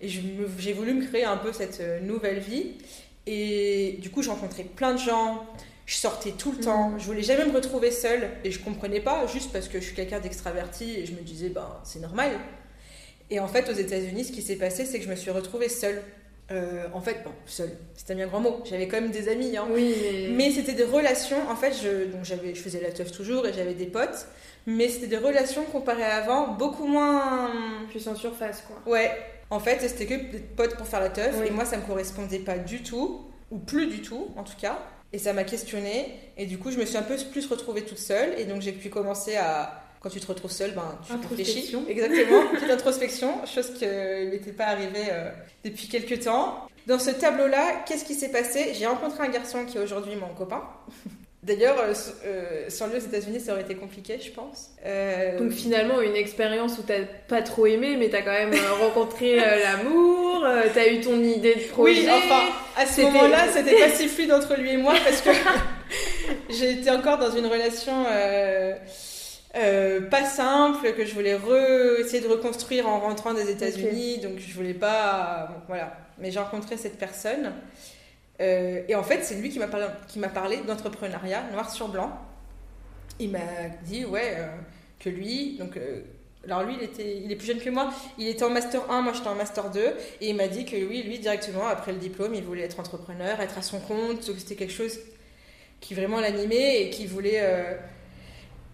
Et j'ai voulu me créer un peu cette nouvelle vie. Et du coup, j'ai rencontré plein de gens. Je sortais tout le temps. Mm. Je voulais jamais me retrouver seule. Et je comprenais pas, juste parce que je suis quelqu'un d'extraverti. Et je me disais, ben, c'est normal. Et en fait, aux États-Unis, ce qui s'est passé, c'est que je me suis retrouvée seule. Euh, en fait, bon, seule, c'était un grand mot. J'avais quand même des amis. Hein. Oui, mais, c'était des relations. En fait, je, donc je faisais la teuf toujours et j'avais des potes. Mais c'était des relations comparées à avant, beaucoup moins. Plus en surface, quoi. Ouais. En fait, c'était que des potes pour faire la teuf. Et moi, ça me correspondait pas du tout. Ou plus du tout, en tout cas. Et ça m'a questionné Et du coup, je me suis un peu plus retrouvée toute seule. Et donc, j'ai pu commencer à. Quand tu te retrouves seule, ben, tu réfléchis. Exactement, petite introspection, chose qui n'était pas arrivée euh, depuis quelques temps. Dans ce tableau-là, qu'est-ce qui s'est passé? J'ai rencontré un garçon qui est aujourd'hui mon copain. D'ailleurs, euh, euh, sans lui aux États-Unis, ça aurait été compliqué, je pense. Euh, Donc finalement, une expérience où t'as pas trop aimé, mais t'as quand même rencontré l'amour, t'as eu ton idée de projet. Oui, enfin, à ce moment-là, c'était pas si fluide entre lui et moi parce que j'ai été encore dans une relation pas simple, que je voulais essayer de reconstruire en rentrant des États-Unis. Donc je voulais pas. voilà. Mais j'ai rencontré cette personne. Et en fait, c'est lui qui m'a parlé, qui m'a parlé d'entrepreneuriat noir sur blanc. Il m'a dit, ouais, que lui, donc alors lui, il, était, il est plus jeune que moi. Il était en master 1, moi j'étais en master 2. Et il m'a dit que lui, lui, directement, après le diplôme, il voulait être entrepreneur, être à son compte. C'était quelque chose qui vraiment l'animait et qui voulait... Euh,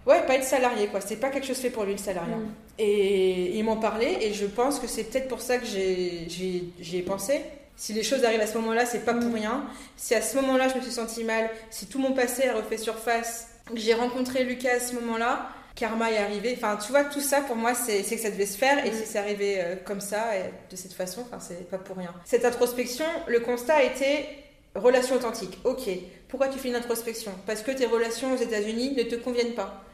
ouais, pas être salarié, quoi. C'est pas quelque chose fait pour lui, le salariat. Mm. Et, il m'en parlait et je pense que c'est peut-être pour ça que j'y ai, pensé. Si les choses arrivent à ce moment-là, c'est pas pour mm. rien. Si à ce moment-là, je me suis sentie mal, si tout mon passé a refait surface, que j'ai rencontré Lucas à ce moment-là, karma est arrivé. Enfin, tu vois, tout ça pour moi, c'est que ça devait se faire. Et mm. si c'est arrivé euh, comme ça, et de cette façon, enfin, c'est pas pour rien. Cette introspection, le constat a été relation authentique. Ok, pourquoi tu fais une introspection? Parce que tes relations aux États-Unis ne te conviennent pas.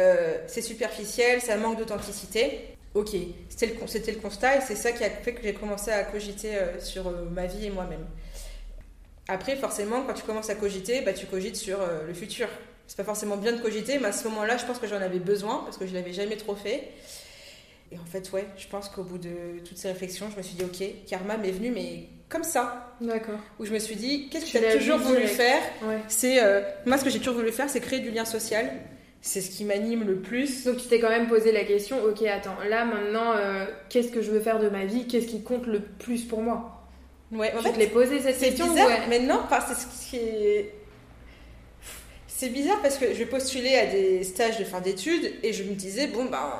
Euh, c'est superficiel, ça manque d'authenticité. Ok, c'était le, le, constat et c'est ça qui a fait que j'ai commencé à cogiter euh, sur ma vie et moi-même. Après, forcément, quand tu commences à cogiter, bah, tu cogites sur le futur c'est pas forcément bien de cogiter, mais à ce moment-là, je pense que j'en avais besoin parce que je l'avais jamais trop fait. Et en fait, ouais, je pense qu'au bout de toutes ces réflexions, je me suis dit, ok, karma m'est venu, mais comme ça. D'accord. Où je me suis dit, qu'est-ce que tu as toujours voulu faire? C'est euh, moi, ce que j'ai toujours voulu faire, c'est créer du lien social. C'est ce qui m'anime le plus. Donc tu t'es quand même posé la question, ok, attends, là maintenant, euh, qu'est-ce que je veux faire de ma vie? Qu'est-ce qui compte le plus pour moi? Ouais, en tu te l'ai posé cette question. Bizarre, ouais. Maintenant, c'est ce qui est c'est bizarre parce que je postulais à des stages de fin d'études et je me disais, bon, ben,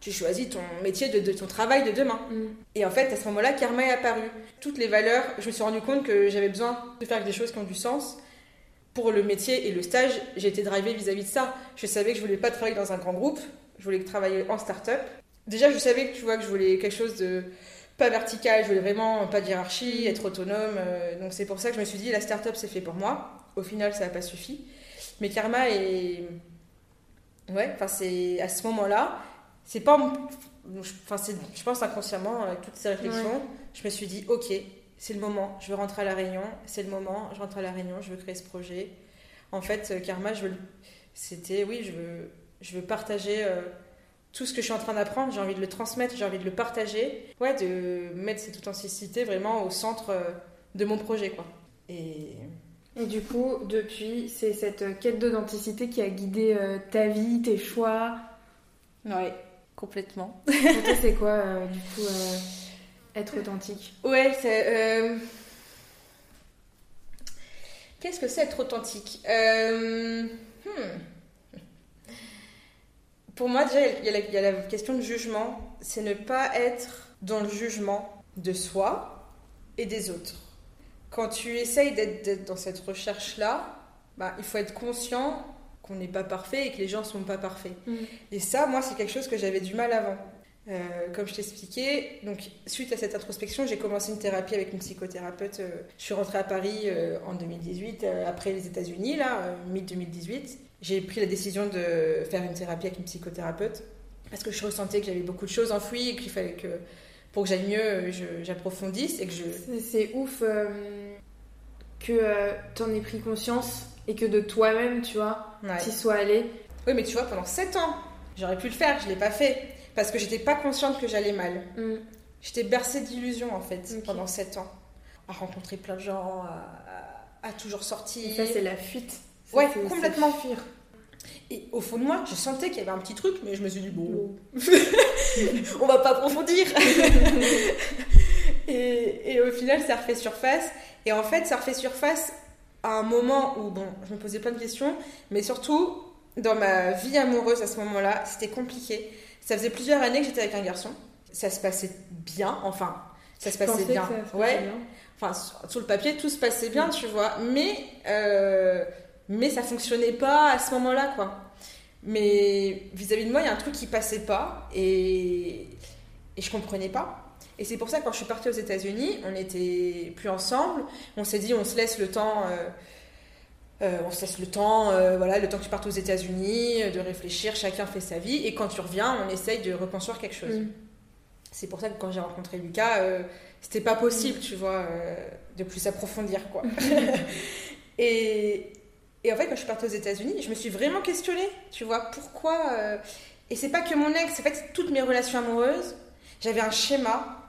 tu choisis ton métier de, ton travail de demain. Mm. Et en fait, à ce moment-là, karma est apparu. Toutes les valeurs, je me suis rendu compte que j'avais besoin de faire des choses qui ont du sens. Pour le métier et le stage, j'ai été drivée vis-à-vis de ça. Je savais que je voulais pas travailler dans un grand groupe, je voulais travailler en start-up. Déjà, je savais que tu vois que je voulais quelque chose de pas vertical, je voulais vraiment pas de hiérarchie, être autonome. Euh, donc c'est pour ça que je me suis dit la start-up c'est fait pour moi. Au final, ça n'a pas suffi. Mais karma est. Ouais, enfin, c'est à ce moment-là, c'est pas. Enfin, je pense inconsciemment, avec toutes ces réflexions, je me suis dit, ok, c'est le moment, je veux rentrer à La Réunion, c'est le moment, je rentre à La Réunion, je veux créer ce projet. En fait, euh, karma, je veux. C'était, oui, je veux, je veux partager. Euh, tout ce que je suis en train d'apprendre, j'ai envie de le transmettre, j'ai envie de le partager. Ouais, de mettre cette authenticité vraiment au centre euh, de mon projet, quoi. Et et du coup, depuis, c'est cette quête d'authenticité qui a guidé euh, ta vie, tes choix. Ouais, complètement. c'est quoi, euh, du coup, euh, être authentique Ouais, c'est. Qu'est-ce que c'est être authentique? Hmm. Pour moi, déjà, il y, y, a la question de jugement. C'est ne pas être dans le jugement de soi et des autres quand tu essayes d'être dans cette recherche-là, bah, il faut être conscient qu'on n'est pas parfait et que les gens ne sont pas parfaits. Mm. Et ça, moi, c'est quelque chose que j'avais du mal avant. Euh, comme je t'expliquais, donc suite à cette introspection, j'ai commencé une thérapie avec une psychothérapeute. Euh, je suis rentrée à Paris euh, en 2018, après les États-Unis, là, mi-2018. J'ai pris la décision de faire une thérapie avec une psychothérapeute parce que je ressentais que j'avais beaucoup de choses enfouies et qu'il fallait que pour que j'aille mieux, j'approfondisse et que je. C'est ouf que tu en aies pris conscience et que de toi-même, tu vois, tu y sois allé. Oui, mais tu vois, pendant 7 ans, j'aurais pu le faire, je l'ai pas fait parce que j'étais pas consciente que j'allais mal. Mm. J'étais bercée d'illusions en fait pendant 7 ans, à rencontrer plein de gens, à, toujours sortir. ça, c'est la fuite. ouais, complètement. Fuir. Et au fond de moi, je sentais qu'il y avait un petit truc, mais je me suis dit, bon, on va pas approfondir. et, au final, ça refait surface. Et en fait, ça refait surface à un moment où, bon, je me posais plein de questions, mais surtout, dans ma vie amoureuse à ce moment-là, c'était compliqué. Ça faisait plusieurs années que j'étais avec un garçon. Ça se passait bien, enfin, ça se passait bien. ouais. Enfin, sur le papier, tout se passait bien, tu vois. Mais. Euh, mais ça fonctionnait pas à ce moment-là, quoi. Mais vis-à-vis de moi, il y a un truc qui passait pas et, et je comprenais pas. Et c'est pour ça que quand je suis partie aux États-Unis, on n'était plus ensemble. On s'est dit, on se laisse le temps. Euh, euh, on se laisse le temps, euh, voilà, le temps que tu partes aux États-Unis, de réfléchir, chacun fait sa vie, et quand tu reviens, on essaye de reconstruire quelque chose. Mm. C'est pour ça que quand j'ai rencontré Lucas, c'était pas possible, tu vois, de plus approfondir, quoi. et, Et en fait, quand je suis partie aux États-Unis, je me suis vraiment questionnée, tu vois, pourquoi. Euh, et c'est pas que mon ex, en fait, toutes mes relations amoureuses, j'avais un schéma.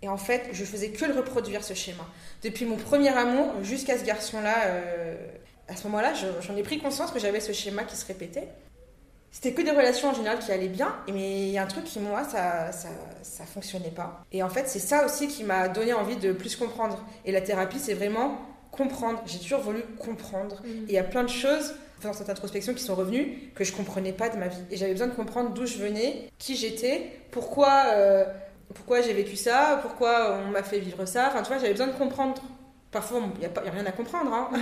Et en fait, je faisais que le reproduire, ce schéma. Depuis mon premier amour jusqu'à ce garçon-là, euh, à ce moment-là, j'en ai pris conscience que j'avais ce schéma qui se répétait. C'était que des relations en général qui allaient bien, mais il y a un truc qui, moi, ça, ça, ça fonctionnait pas. Et en fait, c'est ça aussi qui m'a donné envie de plus comprendre. Et la thérapie, c'est vraiment comprendre. J'ai toujours voulu comprendre. Mm. Et il y a plein de choses dans cette introspection qui sont revenues que je comprenais pas de ma vie. Et j'avais besoin de comprendre d'où je venais, qui j'étais, pourquoi, euh, pourquoi j'ai vécu ça, pourquoi on m'a fait vivre ça. Enfin, tu vois, j'avais besoin de comprendre. Parfois, il n'y a, a, rien à comprendre, hein.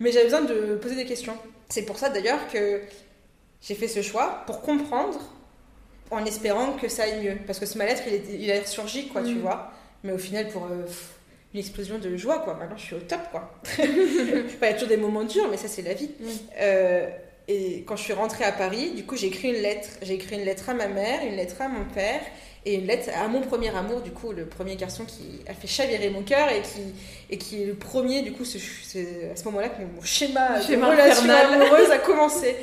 mais j'avais besoin de poser des questions. C'est pour ça d'ailleurs que j'ai fait ce choix pour comprendre en espérant que ça aille mieux. Parce que ce mal-être, il, il, a ressurgi, quoi, tu mm. vois. Mais au final, pour euh, une explosion de joie, quoi. Maintenant, je suis au top, quoi. il y a toujours des moments durs, mais ça, c'est la vie. Mm. Euh, et quand je suis rentrée à Paris, du coup, j'ai écrit une lettre. J'ai écrit une lettre à ma mère, une lettre à mon père et une lettre à mon premier amour, du coup, le premier garçon qui a fait chavirer mon cœur et qui, et qui est le premier, du coup, c'est à ce moment-là que mon schéma, schéma de relation amoureuse a commencé.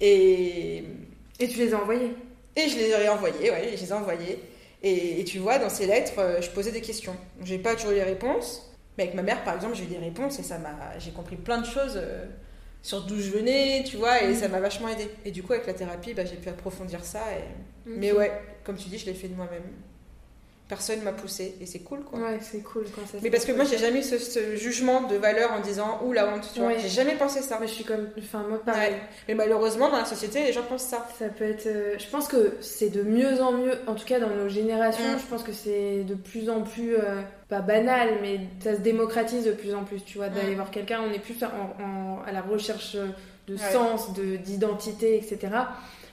Et, et tu les as envoyés Et je les ai envoyés, oui, je les ai envoyés. Et, tu vois, dans ces lettres, euh, je posais des questions. J'ai pas toujours eu les réponses, mais avec ma mère, par exemple, j'ai eu des réponses et ça m'a, j'ai compris plein de choses euh, sur d'où je venais, tu vois, et mm. ça m'a vachement aidé. Et du coup, avec la thérapie, bah, j'ai pu approfondir ça. Et... Mais ouais, comme tu dis, je l'ai fait de moi-même personne m'a poussé et c'est cool quoi. Ouais, c'est cool quand ça Mais parce que moi j'ai jamais eu ce, jugement de valeur en disant ou la honte, tu vois. J'ai jamais pensé ça. Mais je suis comme enfin moi pareil. Mais malheureusement dans la société les gens pensent ça. Ça peut être euh, je pense que c'est de mieux en mieux en tout cas dans nos générations, je pense que c'est de plus en plus euh, pas banal mais ça se démocratise de plus en plus, tu vois, d'aller voir quelqu'un, on est plus en, à la recherche de sens, de d'identité, etc.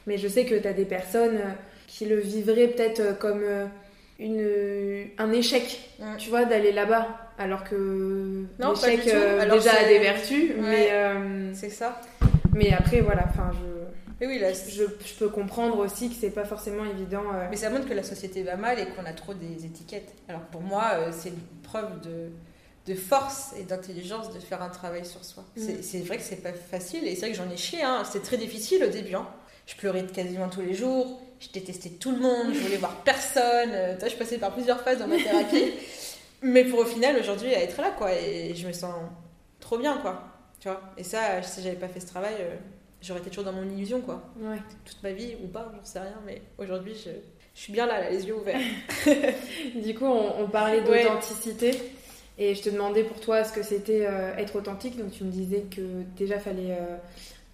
Mais je sais que tu as des personnes euh, qui le vivraient peut-être comme une, un échec, tu vois, d'aller là-bas. Alors que l'échec euh, déjà a des vertus, mais euh, c'est ça. Mais après, voilà, enfin, je, oui, je, je, peux comprendre aussi que c'est pas forcément évident. Euh. Mais ça montre que la société va mal et qu'on a trop des étiquettes. Alors pour moi, c'est une preuve de, de force et d'intelligence de faire un travail sur soi. Mm. C'est vrai que c'est pas facile et c'est vrai que j'en ai chié. Hein. C'est très difficile au début. Hein. Je pleurais quasiment tous les jours je détestais tout le monde, je voulais voir personne. Euh, je passais par plusieurs phases dans ma thérapie. Mais pour au final, aujourd'hui, à être là, quoi. Et je me sens trop bien, quoi. Tu vois Et ça, si j'avais pas fait ce travail, euh, j'aurais été toujours dans mon illusion, quoi. Ouais. Toute ma vie, ou pas, j'en sais rien. Mais aujourd'hui, je, je, suis bien là, les yeux ouverts. du coup, on, parlait d'authenticité. Et je te demandais pour toi ce que c'était euh, être authentique. Donc tu me disais que déjà fallait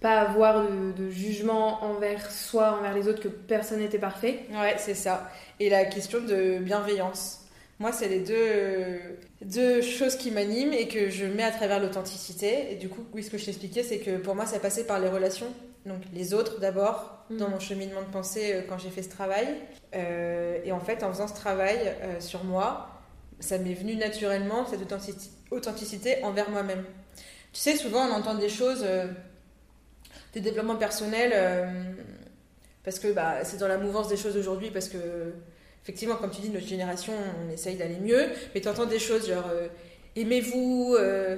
pas avoir de, jugement envers soi, envers les autres, que personne n'était parfait. Ouais, c'est ça. Et la question de bienveillance. Moi, c'est les deux, deux choses qui m'animent et que je mets à travers l'authenticité. Et du coup, oui, ce que je t'expliquais, c'est que pour moi, ça passait par les relations. Donc, les autres d'abord, mm. dans mon cheminement de pensée euh, quand j'ai fait ce travail. Euh, et en fait, en faisant ce travail euh, sur moi, ça m'est venu naturellement, cette authenticité envers moi-même. Tu sais, souvent, on entend des choses des développements personnels euh, parce que bah, c'est dans la mouvance des choses aujourd'hui parce que effectivement comme tu dis notre génération on essaye d'aller mieux mais tu entends des choses genre euh, aimez-vous euh,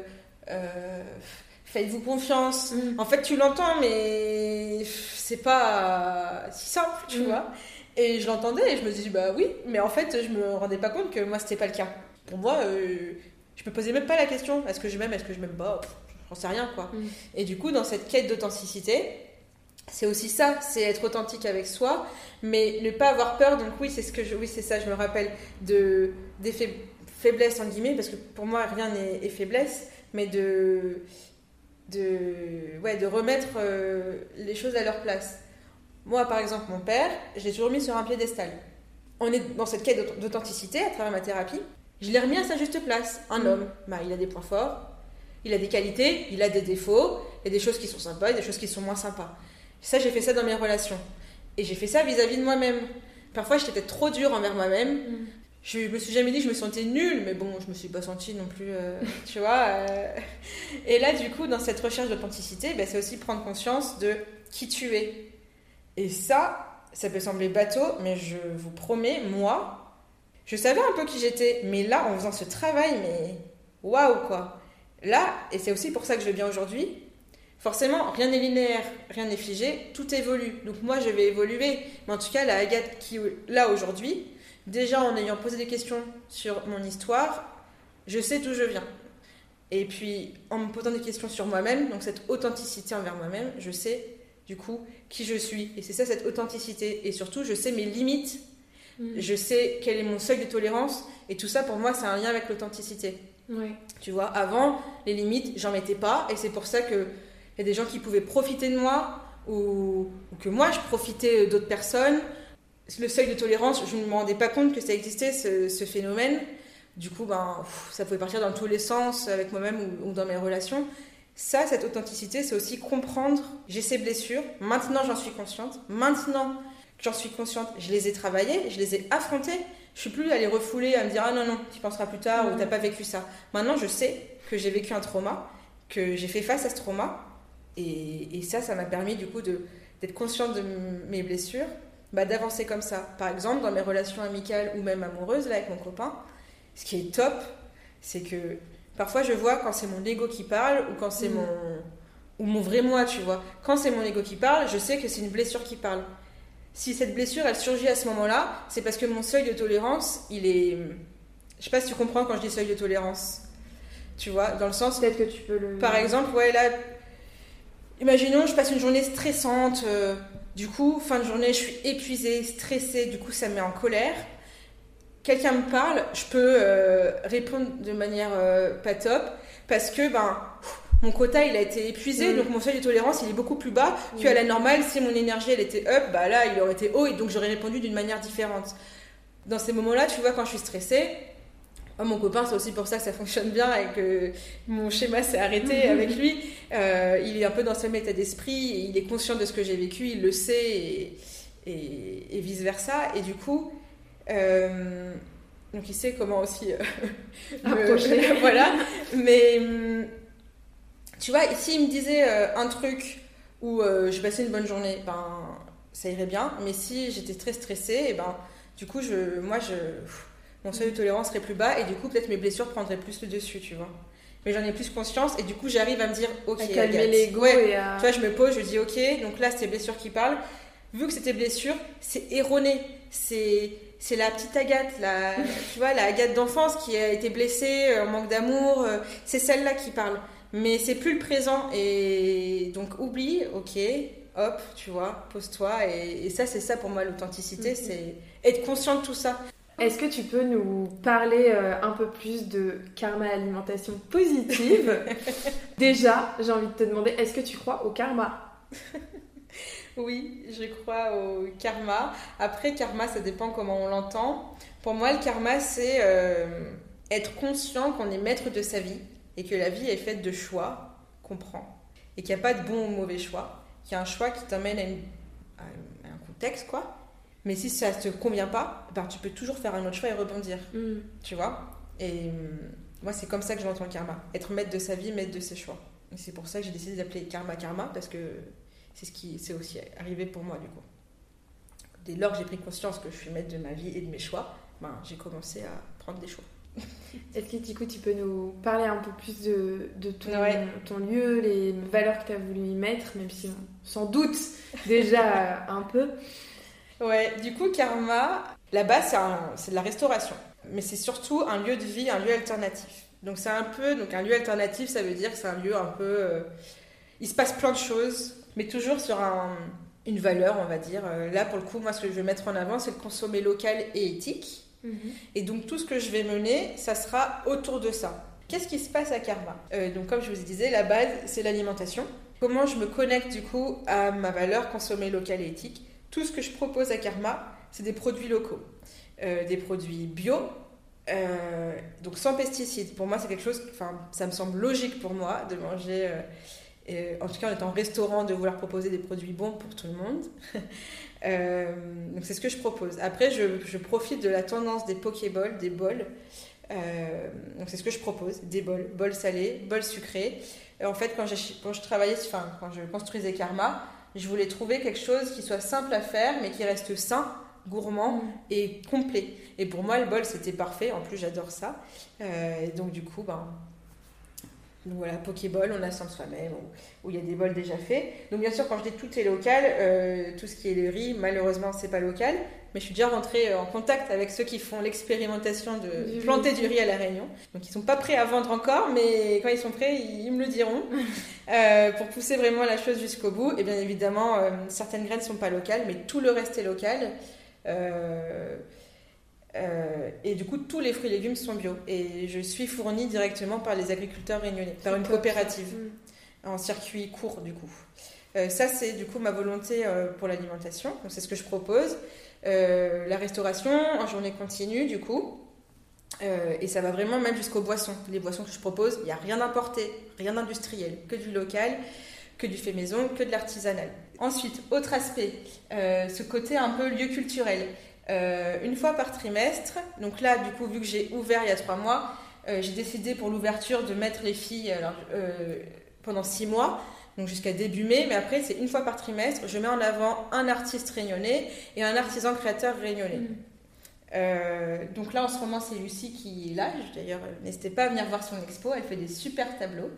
faites-vous confiance mm. en fait tu l'entends mais c'est pas si simple tu mm. vois et je l'entendais et je me dis bah oui mais en fait je me rendais pas compte que moi c'était pas le cas pour moi je me posais même pas la question est-ce que je m'aime est-ce que je m'aime pas? J'en sais rien quoi. Mm. Et du coup, dans cette quête d'authenticité, c'est aussi ça, c'est être authentique avec soi, mais ne pas avoir peur. Donc oui, c'est ce que je, oui c'est ça, je me rappelle de des faiblesses en guillemets, parce que pour moi rien n'est faiblesse, mais de de ouais de remettre euh, les choses à leur place. Moi, par exemple, mon père, je l'ai toujours mis sur un piédestal. On est dans cette quête d'authenticité à travers ma thérapie. Je l'ai remis à sa juste place. Un mm. homme, bah, il a des points forts, il a des qualités, il a des défauts, il y a des choses qui sont sympas et des choses qui sont moins sympas. Ça, j'ai fait ça dans mes relations. Et j'ai fait ça vis-à-vis de moi-même. Parfois, j'étais peut-être trop dure envers moi-même. Mm. Je me suis jamais dit que je me sentais nulle, mais bon, je me suis pas sentie non plus, euh, tu vois. Euh. Et là, du coup, dans cette recherche d'authenticité, ben, c'est aussi prendre conscience de qui tu es. Et ça, ça peut sembler bateau, mais je vous promets, moi, je savais un peu qui j'étais, mais là, en faisant ce travail, mais waouh, quoi. Là, et c'est aussi pour ça que je vais bien aujourd'hui, forcément, rien n'est linéaire, rien n'est figé, tout évolue. Donc moi, je vais évoluer. Mais en tout cas, la Agathe qui là aujourd'hui, déjà en ayant posé des questions sur mon histoire, je sais d'où je viens. Et puis, en me posant des questions sur moi-même, donc cette authenticité envers moi-même, je sais du coup qui je suis. Et c'est ça, cette authenticité. Et surtout, je sais mes limites. Mm. Je sais quel est mon seuil de tolérance. Et tout ça, pour moi, c'est un lien avec l'authenticité. Tu vois, avant, les limites, j'en mettais pas. Et c'est pour ça qu'il y a des gens qui pouvaient profiter de moi ou, que moi, je profitais d'autres personnes. Le seuil de tolérance, je ne me rendais pas compte que ça existait, ce, phénomène. Du coup, ben, ça pouvait partir dans tous les sens avec moi-même ou, dans mes relations. Ça, cette authenticité, c'est aussi comprendre, j'ai ces blessures, maintenant j'en suis consciente, maintenant j'en suis consciente, je les ai travaillées, je les ai affrontées, je suis plus à les refouler, à me dire ah non, non, tu penseras plus tard ou t'as pas vécu ça. Maintenant, je sais que j'ai vécu un trauma, que j'ai fait face à ce trauma. Et, ça, ça m'a permis du coup d'être consciente de mes blessures, bah, d'avancer comme ça. Par exemple, dans mes relations amicales ou même amoureuses là, avec mon copain, ce qui est top, c'est que parfois je vois quand c'est mon ego qui parle ou quand c'est mm. mon ou mon vrai moi, tu vois. Quand c'est mon ego qui parle, je sais que c'est une blessure qui parle si cette blessure, elle surgit à ce moment-là, c'est parce que mon seuil de tolérance, il est... Je sais pas si tu comprends quand je dis seuil de tolérance. Tu vois, dans le sens... Peut-être que tu peux le... Par exemple, ouais, là... Imaginons, je passe une journée stressante. Euh, du coup, fin de journée, je suis épuisée, stressée. Du coup, ça me met en colère. Quelqu'un me parle, je peux euh, répondre de manière euh, pas top. Parce que, ben mon quota il a été épuisé, mm. donc mon seuil de tolérance il est beaucoup plus bas mm. qu'à la normale. Si mon énergie elle était up, bah là il aurait été haut et donc j'aurais répondu d'une manière différente. Dans ces moments-là, tu vois, quand je suis stressée, oh, mon copain, c'est aussi pour ça que ça fonctionne bien et que mon schéma s'est arrêté avec lui. Euh, il est un peu dans ce même état d'esprit, il est conscient de ce que j'ai vécu, il le sait et, vice versa. Et du coup, euh, donc il sait comment aussi euh, approcher. voilà. Mais hum, tu vois, ici, il me disait euh, un truc où euh, je passais une bonne journée, ben, ça irait bien. Mais si j'étais très stressée, et eh ben, du coup, je, moi, je, mon seuil de tolérance serait plus bas et du coup, peut-être mes blessures prendraient plus le dessus, tu vois. Mais j'en ai plus conscience et du coup, j'arrive à me dire, ok, à calmer l'ego. Ouais, Tu vois, je me pose, je dis, ok, donc là, c'est blessures qui parlent. Vu que c'était blessure, c'est erroné. C'est c'est la petite Agathe, la, tu vois, la Agathe d'enfance qui a été blessée, euh, en manque d'amour. C'est celle-là qui parle mais c'est plus le présent. Et donc, oublie, ok, hop, tu vois, pose-toi. Et, ça, c'est ça pour moi, l'authenticité, mhm. c'est être conscient de tout ça. Est-ce que tu peux nous parler euh, un peu plus de karma alimentation positive? Déjà, j'ai envie de te demander, est-ce que tu crois au karma? Oui, je crois au karma. Après, karma, ça dépend comment on l'entend. Pour moi, le karma, c'est euh, être conscient qu'on est maître de sa vie et que la vie est faite de choix qu'on prend et qu'il n'y a pas de bon ou mauvais choix, qu'il y a un choix qui t'emmène à, un contexte, quoi. Mais si ça ne te convient pas, ben, tu peux toujours faire un autre choix et rebondir. Mm. Tu vois? Et mm, moi, c'est comme ça que j'entends le karma. Être maître de sa vie, maître de ses choix. Et c'est pour ça que j'ai décidé d'appeler karma karma, parce que c'est ce qui c'est aussi arrivé pour moi, du coup. Dès lors que j'ai pris conscience que je suis maître de ma vie et de mes choix, ben, j'ai commencé à prendre des choix. Est-ce que du coup tu peux nous parler un peu plus de, ton, lieu, les valeurs que tu as voulu y mettre, même si sans doute déjà un peu? Ouais, du coup Karma, là-bas c'est de la restauration, mais c'est surtout un lieu de vie, un lieu alternatif. Donc c'est un peu, donc un lieu alternatif ça veut dire que c'est un lieu un peu... Euh, il se passe plein de choses, mais toujours sur une valeur on va dire. Euh, là pour le coup moi ce que je vais mettre en avant c'est le consommer local et éthique. Mhm. Et donc tout ce que je vais mener, ça sera autour de ça. Qu'est-ce qui se passe à Karma? Euh, Donc comme je vous disais, la base, c'est l'alimentation. Comment je me connecte du coup à ma valeur consommer local et éthique? Tout ce que je propose à Karma, c'est des produits locaux, euh, des produits bio, euh, donc sans pesticides. Pour moi, c'est quelque chose, enfin, ça me semble logique pour moi de manger, en tout cas en étant restaurant, de vouloir proposer des produits bons pour tout le monde. Euh, donc c'est ce que je propose. Après, je, profite de la tendance des pokéballs, des bols. Euh, donc c'est ce que je propose, des bols, bols salés, bols sucrés. en fait, quand, quand je travaillais, enfin quand je construisais Karma, je voulais trouver quelque chose qui soit simple à faire, mais qui reste sain, gourmand mm. et complet. Et pour moi, le bol, c'était parfait. En plus, j'adore ça. Euh, et donc, du coup, ben, Donc voilà, Pokéball, on assemble soi-même, où il y a des bols déjà faits. Donc bien sûr, quand je dis tout est local, euh, tout ce qui est le riz, malheureusement, c'est pas local. Mais je suis déjà rentrée euh, en contact avec ceux qui font l'expérimentation de planter du riz à La Réunion. Donc ils sont pas prêts à vendre encore, mais quand ils sont prêts, ils me le diront. euh, pour pousser vraiment la chose jusqu'au bout. Et bien évidemment, euh, certaines graines sont pas locales, mais tout le reste est local. Euh, euh, et du coup, tous les fruits et légumes sont bio. Et je suis fournie directement par les agriculteurs réunionnais, par une coopérative, en circuit court du coup. Euh, ça, c'est du coup ma volonté euh, pour l'alimentation. C'est ce que je propose. la restauration en journée continue, du coup. et ça va vraiment même jusqu'aux boissons. Les boissons que je propose, il n'y a rien d'importé, rien d'industriel, que du local, que du fait maison, que de l'artisanal. Ensuite, autre aspect, ce côté un peu lieu culturel. Euh, une fois par trimestre. Donc là, du coup, vu que j'ai ouvert il y a trois mois, euh, j'ai décidé pour l'ouverture de mettre les filles euh, pendant six mois, donc jusqu'à début mai. Mais après, c'est une fois par trimestre. Je mets en avant un artiste réunionnais et un artisan créateur réunionnais. Mm. donc là, en ce moment, c'est Lucie qui est là. D'ailleurs, n'hésitez pas à venir voir son expo. Elle fait des super tableaux.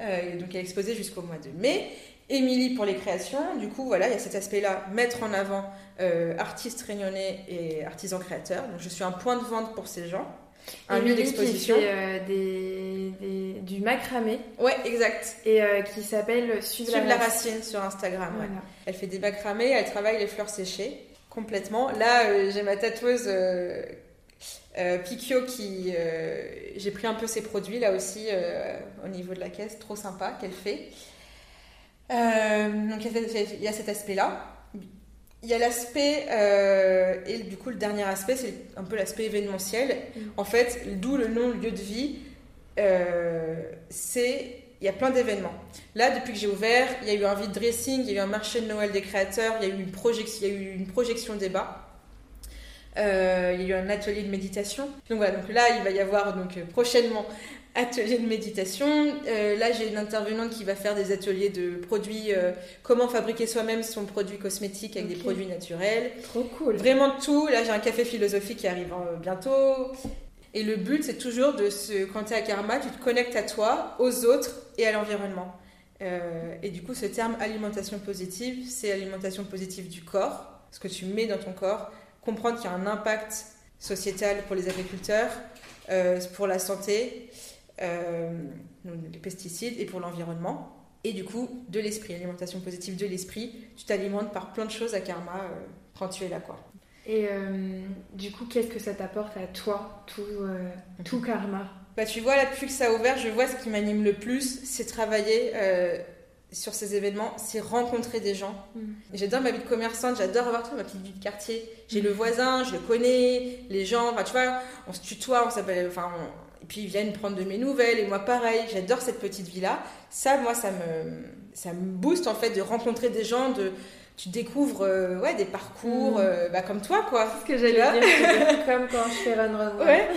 donc elle est exposée jusqu'au mois de mai. Émilie pour les créations. Du coup, voilà, il y a cet aspect-là, mettre en avant euh, artistes réunionnais et artisans créateurs. Donc, je suis un point de vente pour ces gens. Un lieu d'exposition. Qui fait euh, des, du macramé. Ouais, exact. Et euh, qui s'appelle Suivre, la, racine. sur Instagram. Elle fait des macramés, elle travaille les fleurs séchées complètement. Là, j'ai ma tatoueuse Picchio qui. j'ai pris un peu ses produits là aussi au niveau de la caisse, trop sympa qu'elle fait. Euh, donc il y a cet aspect-là. Il y a l'aspect, euh, et du coup le dernier aspect, c'est un peu l'aspect événementiel. Mm. En fait, d'où le nom lieu de vie, euh, c'est il y a plein d'événements. Là, depuis que j'ai ouvert, il y a eu un vide dressing, il y a eu un marché de Noël des créateurs, il y a eu une projection, il y a eu une projection débat. il y a eu un atelier de méditation. Donc voilà, donc là, il va y avoir donc prochainement atelier de méditation. Euh, là, j'ai une intervenante qui va faire des ateliers de produits, euh, comment fabriquer soi-même son produit cosmétique avec des produits naturels. Trop cool. Vraiment tout. Là, j'ai un café philosophique qui arrive euh, bientôt. Et le but, c'est toujours de se, quand tu es à Karma, tu te connectes à toi, aux autres et à l'environnement. et du coup, ce terme alimentation positive, c'est alimentation positive du corps, ce que tu mets dans ton corps, comprendre qu'il y a un impact sociétal pour les agriculteurs, pour la santé, les pesticides et pour l'environnement. Et du coup, de l'esprit, alimentation positive de l'esprit. Tu t'alimentes par plein de choses à karma euh, quand tu es là, quoi. Et euh, du coup, qu'est-ce que ça t'apporte à toi, tout, tout karma? Bah, Tu vois, là, depuis que ça a ouvert, je vois ce qui m'anime le plus, c'est travailler sur ces événements, c'est rencontrer des gens. Mm. J'adore ma vie de commerçante, j'adore avoir ma petite vie de quartier. J'ai le voisin, je le connais, les gens, enfin, tu vois, on se tutoie, on s'appelle, enfin, et puis ils viennent prendre de mes nouvelles et moi pareil, j'adore cette petite vie-là. Ça, moi, ça me, ça me booste en fait de rencontrer des gens, de, tu découvres euh, ouais, des parcours mm. euh, bah, comme toi quoi. C'est ce que j'allais dire, comme quand je fais Run Run. Ouais.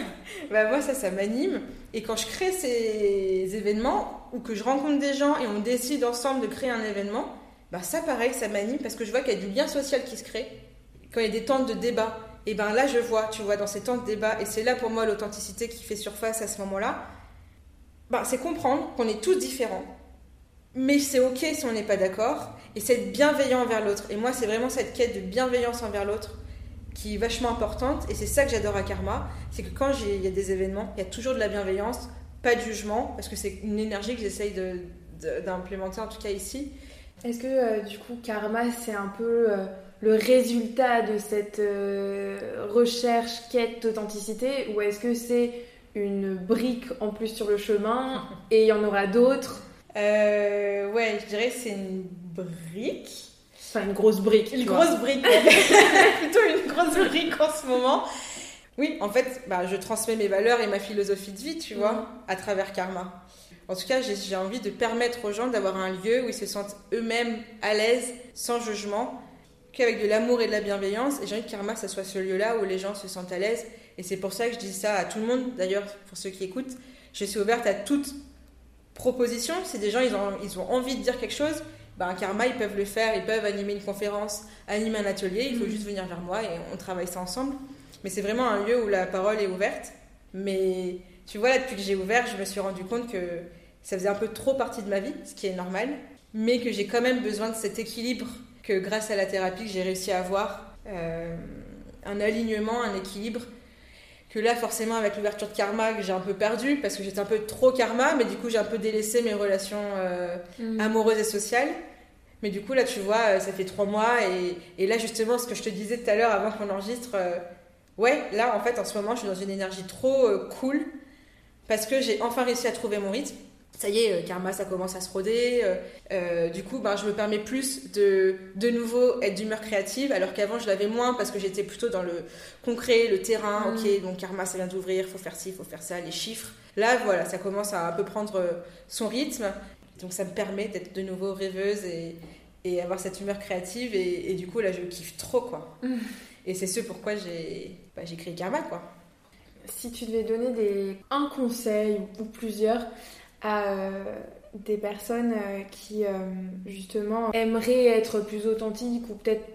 Bah, moi ça, ça m'anime. Et quand je crée ces événements ou que je rencontre des gens et on décide ensemble de créer un événement, bah ça pareil, ça m'anime parce que je vois qu'il y a du lien social qui se crée. Quand il y a des temps de débat, et ben là je vois, tu vois, dans ces temps de débat, et c'est là pour moi l'authenticité qui fait surface à ce moment-là, ben, c'est comprendre qu'on est tous différents, mais c'est ok si on n'est pas d'accord, et c'est être bienveillant envers l'autre. Et moi, c'est vraiment cette quête de bienveillance envers l'autre qui est vachement importante, et c'est ça que j'adore à Karma, c'est que quand il y a des événements, il y a toujours de la bienveillance, pas de jugement, parce que c'est une énergie que j'essaye d'implémenter en tout cas ici. Est-ce que euh, du coup Karma c'est un peu euh, le résultat de cette euh, recherche, quête d'authenticité ou est-ce que c'est une brique en plus sur le chemin et il y en aura d'autres? Euh, Ouais, je dirais que c'est une brique. Enfin, une grosse brique. Une grosse brique. Plutôt une grosse brique en ce moment. Oui, en fait, bah, je transmets mes valeurs et ma philosophie de vie, tu vois, mhm. à travers Karma. En tout cas, j'ai envie de permettre aux gens d'avoir un lieu où ils se sentent eux-mêmes à l'aise, sans jugement, avec de l'amour et de la bienveillance. Et j'ai envie que Karma, ça soit ce lieu-là où les gens se sentent à l'aise. Et c'est pour ça que je dis ça à tout le monde. D'ailleurs, pour ceux qui écoutent, je suis ouverte à toute proposition. Si des gens ils ont, ils ont envie de dire quelque chose, ben, Karma, ils peuvent le faire. Ils peuvent animer une conférence, animer un atelier. Il faut mm. juste venir vers moi et on travaille ça ensemble. Mais c'est vraiment un lieu où la parole est ouverte. Mais tu vois, là, depuis que j'ai ouvert, je me suis rendu compte que ça faisait un peu trop partie de ma vie, ce qui est normal, mais que j'ai quand même besoin de cet équilibre que grâce à la thérapie j'ai réussi à avoir, euh, un alignement, un équilibre que là forcément avec l'ouverture de karma que j'ai un peu perdu parce que j'étais un peu trop karma mais du coup j'ai un peu délaissé mes relations euh, mm. amoureuses et sociales mais du coup là tu vois euh, ça fait trois mois et, et là justement ce que je te disais tout à l'heure avant qu'on enregistre euh, ouais là en fait en ce moment je suis dans une énergie trop cool parce que j'ai enfin réussi à trouver mon rythme ça y est, euh, Karma, ça commence à se roder. Euh, euh, du coup, ben, je me permets plus de, de nouveau être d'humeur créative, alors qu'avant, je l'avais moins parce que j'étais plutôt dans le concret, le terrain. Mm. Ok, donc Karma, ça vient d'ouvrir, faut faire ci, faut faire ça, les chiffres. Là, voilà, ça commence à un peu prendre son rythme. Donc, ça me permet d'être de nouveau rêveuse et, et avoir cette humeur créative. Et, du coup, là, je kiffe trop, quoi. Mm. Et c'est ce pourquoi j'ai bah, créé Karma, quoi. Si tu devais donner des, un conseil ou plusieurs à euh, des personnes euh, qui euh, justement aimeraient être plus authentiques ou peut-être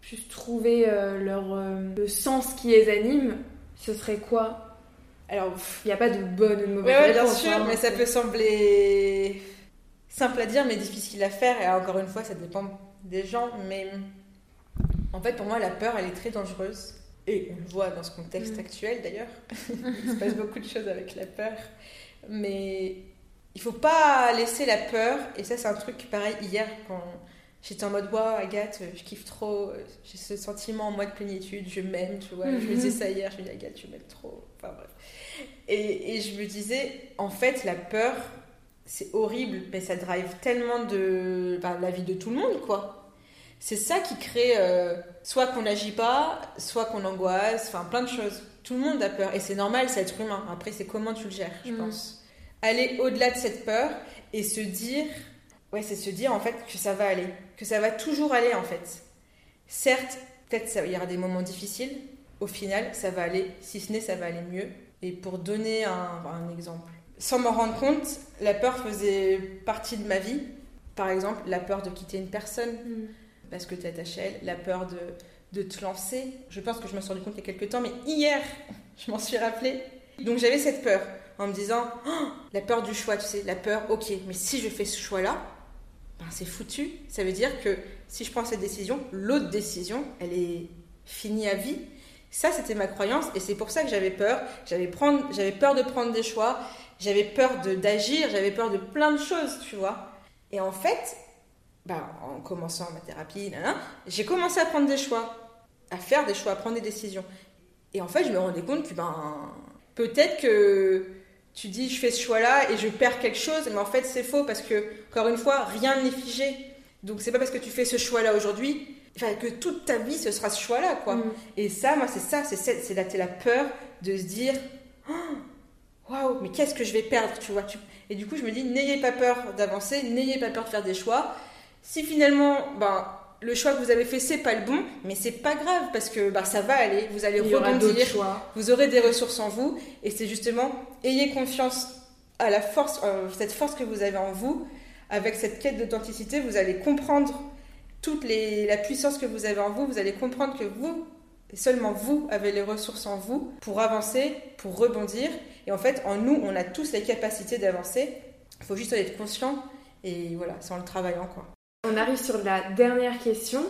plus trouver leur le sens qui les anime, ce serait quoi? Alors, il n'y a pas de bonne ou de mauvaise ouais, bien sûr, hein, mais ça peut sembler simple à dire, mais difficile à faire. Et encore une fois, ça dépend des gens. Mais en fait, pour moi, la peur, elle est très dangereuse. Et on le voit dans ce contexte mm. actuel d'ailleurs. Il se passe beaucoup de choses avec la peur. Mais il faut pas laisser la peur, et ça c'est un truc pareil hier quand j'étais en mode waouh Agathe, je kiffe trop, j'ai ce sentiment en moi de plénitude, je m'aime, tu vois. Je me disais ça hier, je me dis Agathe, tu m'aimes trop. Enfin bref. Et, et, je me disais, en fait, la peur, c'est horrible, mais ça drive tellement de la vie de tout le monde, quoi. C'est ça qui crée euh, soit qu'on n'agit pas, soit qu'on angoisse, enfin plein de choses. Tout le monde a peur, et c'est normal, c'est être humain. Après, c'est comment tu le gères, je mm. pense aller au-delà de cette peur et se dire, ouais, c'est se dire en fait que ça va aller, que ça va toujours aller en fait. Certes, peut-être il y aura des moments difficiles, au final, ça va aller, si ce n'est, ça va aller mieux. Et pour donner un, exemple, sans m'en rendre compte, la peur faisait partie de ma vie. Par exemple, la peur de quitter une personne mm. parce que tu es attaché à elle, la peur de, de te lancer. Je pense que je m'en suis rendu compte il y a quelques temps, mais hier, je m'en suis rappelé. Donc j'avais cette peur en me disant oh, la peur du choix, tu sais, la peur, ok, mais si je fais ce choix-là, ben c'est foutu. Ça veut dire que si je prends cette décision, l'autre décision, elle est finie à vie. Ça, c'était ma croyance et c'est pour ça que j'avais peur. J'avais, peur de prendre des choix, j'avais peur d'agir, j'avais peur de plein de choses, tu vois. Et en fait, ben, en commençant ma thérapie, j'ai commencé à prendre des choix, à faire des choix, à prendre des décisions. Et en fait, je me rendais compte que ben, peut-être que tu dis je fais ce choix-là et je perds quelque chose, mais en fait c'est faux parce que, encore une fois, rien n'est figé. Donc c'est pas parce que tu fais ce choix-là aujourd'hui enfin, que toute ta vie ce sera ce choix-là, quoi. Mm. Et ça, moi, c'est ça, c'est la, la peur de se dire oh, waouh, mais qu'est-ce que je vais perdre, tu vois. Et du coup, je me dis n'ayez pas peur d'avancer, n'ayez pas peur de faire des choix. Si finalement, ben, le choix que vous avez fait c'est pas le bon, mais c'est pas grave parce que bah, ça va aller, vous allez rebondir, vous aurez des ressources en vous et c'est justement ayez confiance à la force, euh, cette force que vous avez en vous. Avec cette quête d'authenticité, vous allez comprendre toute les, la puissance que vous avez en vous, vous allez comprendre que vous, et seulement vous, avez les ressources en vous pour avancer, pour rebondir. Et en fait, en nous, on a tous les capacités d'avancer. Il faut juste être conscient et voilà, c'est en le travaillant quoi. On arrive sur la dernière question.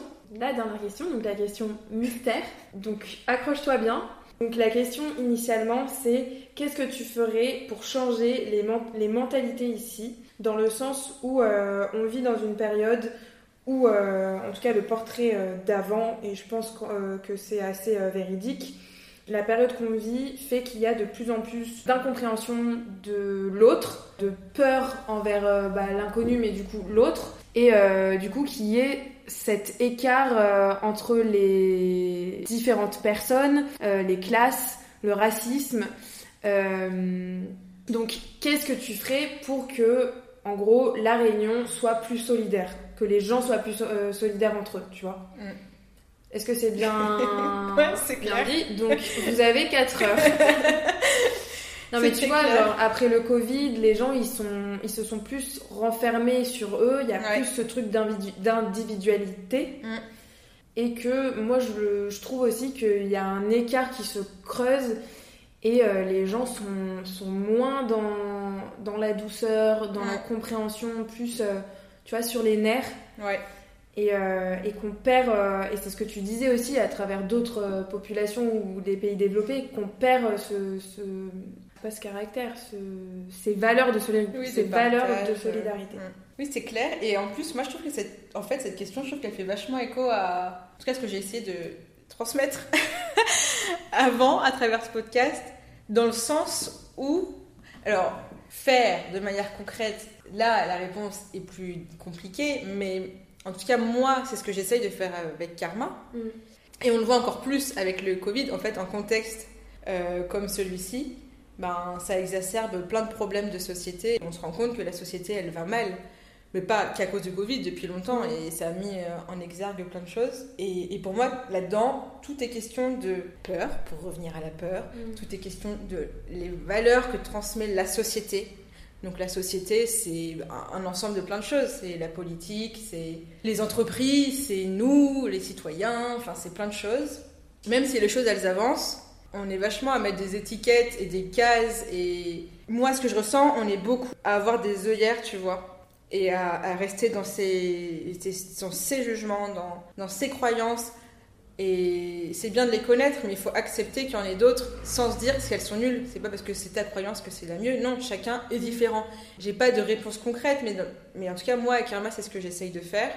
La dernière question, donc la question mystère. Donc accroche-toi bien. Donc la question initialement c'est qu'est-ce que tu ferais pour changer les, mentalités ici Dans le sens où euh, on vit dans une période où, euh, en tout cas le portrait euh, d'avant, et je pense que c'est assez véridique, la période qu'on vit fait qu'il y a de plus en plus d'incompréhension de l'autre, de peur envers bah, l'inconnu, mais du coup l'autre, et euh, du coup qu'il y ait cet écart euh, entre les différentes personnes, euh, les classes, le racisme. donc qu'est-ce que tu ferais pour que, en gros, la Réunion soit plus solidaire, que les gens soient plus solidaires entre eux, tu vois? Mm. Est-ce que c'est bien, bien dit? Donc vous avez 4 heures. Non mais tu vois, genre, après le Covid, les gens ils sont, ils se sont plus renfermés sur eux. Il y a plus ce truc d'individualité. Mm. Et que moi je, je trouve aussi qu'il y a un écart qui se creuse Et les gens sont, sont moins dans, dans, la douceur, dans la compréhension, plus, tu vois, sur les nerfs. Ouais. Et, et qu'on perd, et c'est ce que tu disais aussi à travers d'autres populations ou des pays développés, qu'on perd ce, ce, pas ce caractère, ce, ces valeurs de solidarité. ces valeurs de solidarité. Oui, c'est clair. Et en plus, moi, je trouve que cette, en fait, cette question, je trouve qu'elle fait vachement écho à, en tout cas, ce que j'ai essayé de transmettre avant à travers ce podcast, dans le sens où, alors, faire de manière concrète, là, la réponse est plus compliquée, mais en tout cas, moi, c'est ce que j'essaye de faire avec Karma. Mm. Et on le voit encore plus avec le Covid, en fait, en contexte euh, comme celui-ci ben, ça exacerbe plein de problèmes de société. On se rend compte que la société, elle va mal. Mais pas qu'à cause du Covid depuis longtemps, et ça a mis euh, en exergue plein de choses. Et, pour moi, là-dedans, tout est question de peur, pour revenir à la peur, mm. tout est question de les valeurs que transmet la société. Donc la société, c'est un ensemble de plein de choses. C'est la politique, c'est les entreprises, c'est nous, les citoyens, enfin c'est plein de choses. Même si les choses, elles avancent, on est vachement à mettre des étiquettes et des cases. Et moi, ce que je ressens, on est beaucoup à avoir des œillères, tu vois, et à, rester dans ses, dans jugements, dans, dans ses croyances. Et c'est bien de les connaître, mais il faut accepter qu'il y en ait d'autres sans se dire qu'elles sont nulles. C'est pas parce que c'est ta croyance que c'est la mieux. Non, chacun est différent. J'ai pas de réponse concrète, mais, mais en tout cas, moi, avec Irma, c'est ce que j'essaye de faire.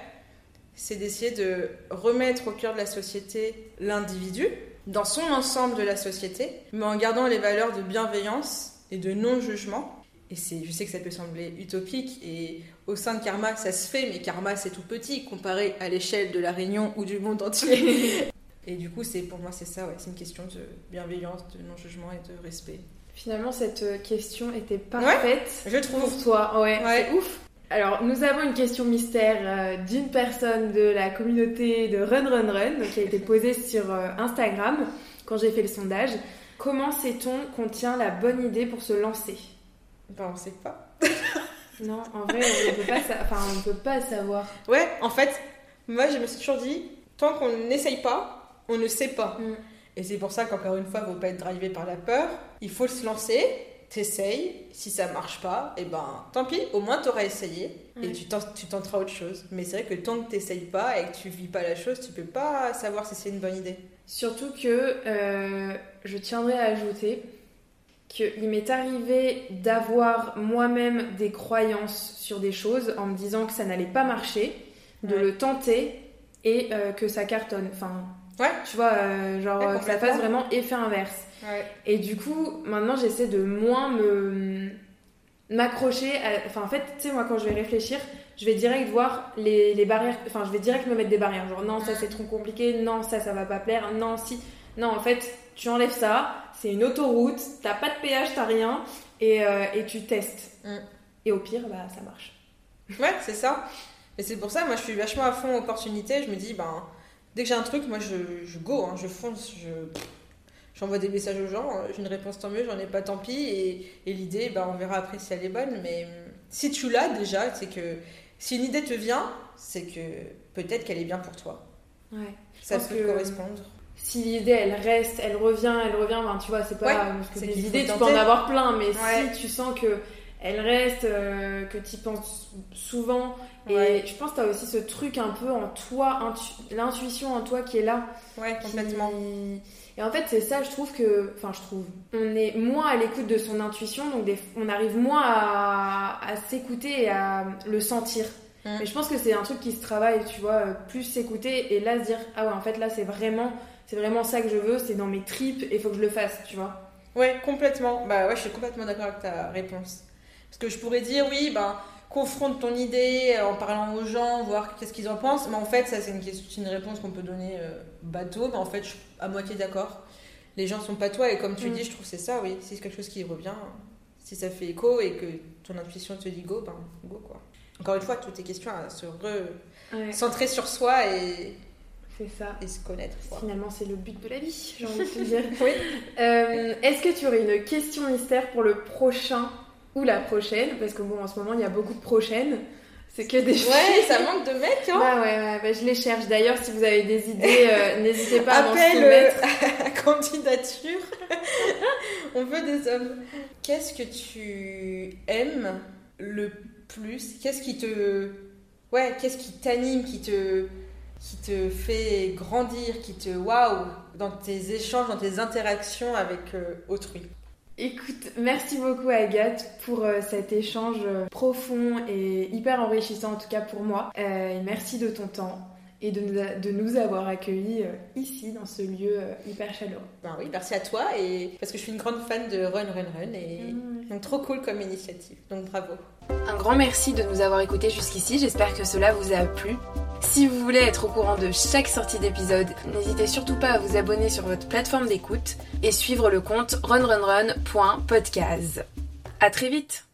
C'est d'essayer de remettre au cœur de la société l'individu, dans son ensemble de la société, mais en gardant les valeurs de bienveillance et de non-jugement. Et c'est, je sais que ça peut sembler utopique, et au sein de Karma, ça se fait, mais Karma, c'est tout petit comparé à l'échelle de la Réunion ou du monde entier. et du coup, c'est pour moi, c'est ça, ouais, c'est une question de bienveillance, de non-jugement et de respect. Finalement, cette question était parfaite je trouve. pour toi. Ouais, ouais. c'est ouf. Alors, nous avons une question mystère euh, d'une personne de la communauté de Run Run Run qui a été posée sur euh, Instagram quand j'ai fait le sondage. Comment sait-on qu'on tient la bonne idée pour se lancer? Ben, on sait pas. non, en vrai, on peut pas, enfin, on peut pas savoir. Ouais, en fait, moi, je me suis toujours dit, tant qu'on n'essaye pas, on ne sait pas. Mm. Et c'est pour ça qu'encore une fois, il ne faut pas être drivé par la peur. Il faut se lancer t'essayes, si ça marche pas, et eh ben tant pis, au moins t'auras essayé et tu, tu tenteras autre chose. Mais c'est vrai que tant que t'essayes pas et que tu vis pas la chose, tu peux pas savoir si c'est une bonne idée. Surtout que euh, je tiendrais à ajouter qu'il m'est arrivé d'avoir moi-même des croyances sur des choses en me disant que ça n'allait pas marcher, de le tenter et euh, que ça cartonne. Enfin, ouais. tu vois, euh, genre que ça fasse vraiment effet inverse. Et du coup, maintenant, j'essaie de moins me m'accrocher Enfin, en fait, tu sais, moi, quand je vais réfléchir, je vais direct voir les, les, barrières... Enfin, je vais direct me mettre des barrières. Genre, non, ça, c'est trop compliqué. Non, ça, ça va pas plaire. Non, si... Non, en fait, tu enlèves ça. C'est une autoroute. T'as pas de péage, t'as rien. Et, euh, et tu testes. Mm. Et au pire, bah, ça marche. Ouais, c'est ça. Et c'est pour ça, moi, je suis vachement à fond opportunité. Je me dis, ben... Dès que j'ai un truc, moi je, je go, hein, je fonce, je, j'envoie des messages aux gens, euh, j'ai une réponse tant mieux, j'en ai pas tant pis, et, et l'idée, bah, on verra après si elle est bonne, mais hum, si tu l'as déjà, c'est que si une idée te vient, c'est que peut-être qu'elle est bien pour toi. Ouais. Ça peut correspondre. Si l'idée elle reste, elle revient, elle revient, ben, tu vois, c'est pas parce que des idées tu peux en avoir plein, mais si tu sens que elle reste, euh, que tu y penses souvent, et je pense que tu as aussi ce truc un peu en toi, l'intuition en toi qui est là. Ouais, complètement. Et en fait, c'est ça, je trouve que. Enfin, je trouve. On est moins à l'écoute de son intuition, donc on arrive moins à, s'écouter et à le sentir. Mm. Mais je pense que c'est un truc qui se travaille, tu vois, plus s'écouter et là se dire ah ouais, en fait, là, c'est vraiment, c'est vraiment ça que je veux, c'est dans mes tripes et il faut que je le fasse, tu vois. Ouais, complètement. Bah ouais, je suis complètement d'accord avec ta réponse. Parce que je pourrais dire oui, ben confronte ton idée en parlant aux gens, voir qu'est-ce qu'ils en pensent. Mais en fait, ça, c'est une, une réponse qu'on peut donner euh, bateau. Mais en fait, je suis à moitié d'accord. Les gens sont pas toi. Et comme tu mm. dis, je trouve c'est ça, oui. Si c'est quelque chose qui revient, si ça fait écho et que ton intuition te dit go, ben go, quoi. Encore une fois, tout est question à se recentrer sur soi et. C'est ça. Et se connaître. Finalement, c'est le but de la vie, j'ai envie de te dire. oui. Euh, est-ce que tu aurais une question mystère pour le prochain ou la prochaine, parce que bon, en ce moment, il y a beaucoup de prochaines. C'est que des Ouais, ça manque de mecs, hein Bah ouais, ouais bah je les cherche. D'ailleurs, si vous avez des idées, euh, n'hésitez pas à m'en soumettre. à candidature. On veut des hommes. Qu'est-ce que tu aimes le plus? Qu'est-ce qui te. Ouais, qu'est-ce qui t'anime, qui te qui te fait grandir, qui te waouh dans tes échanges, dans tes interactions avec euh, autrui? Écoute, merci beaucoup Agathe pour euh, cet échange euh, profond et hyper enrichissant en tout cas pour moi. et merci de ton temps et de nous, de nous avoir accueillis ici dans ce lieu hyper chaleureux. Ben oui, merci à toi et parce que je suis une grande fan de Run Run Run et mmh. donc trop cool comme initiative. Donc bravo. Un grand merci de nous avoir écoutés jusqu'ici. J'espère que cela vous a plu. Si vous voulez être au courant de chaque sortie d'épisode, n'hésitez surtout pas à vous abonner sur votre plateforme d'écoute et suivre le compte runrunrun.podcast. À très vite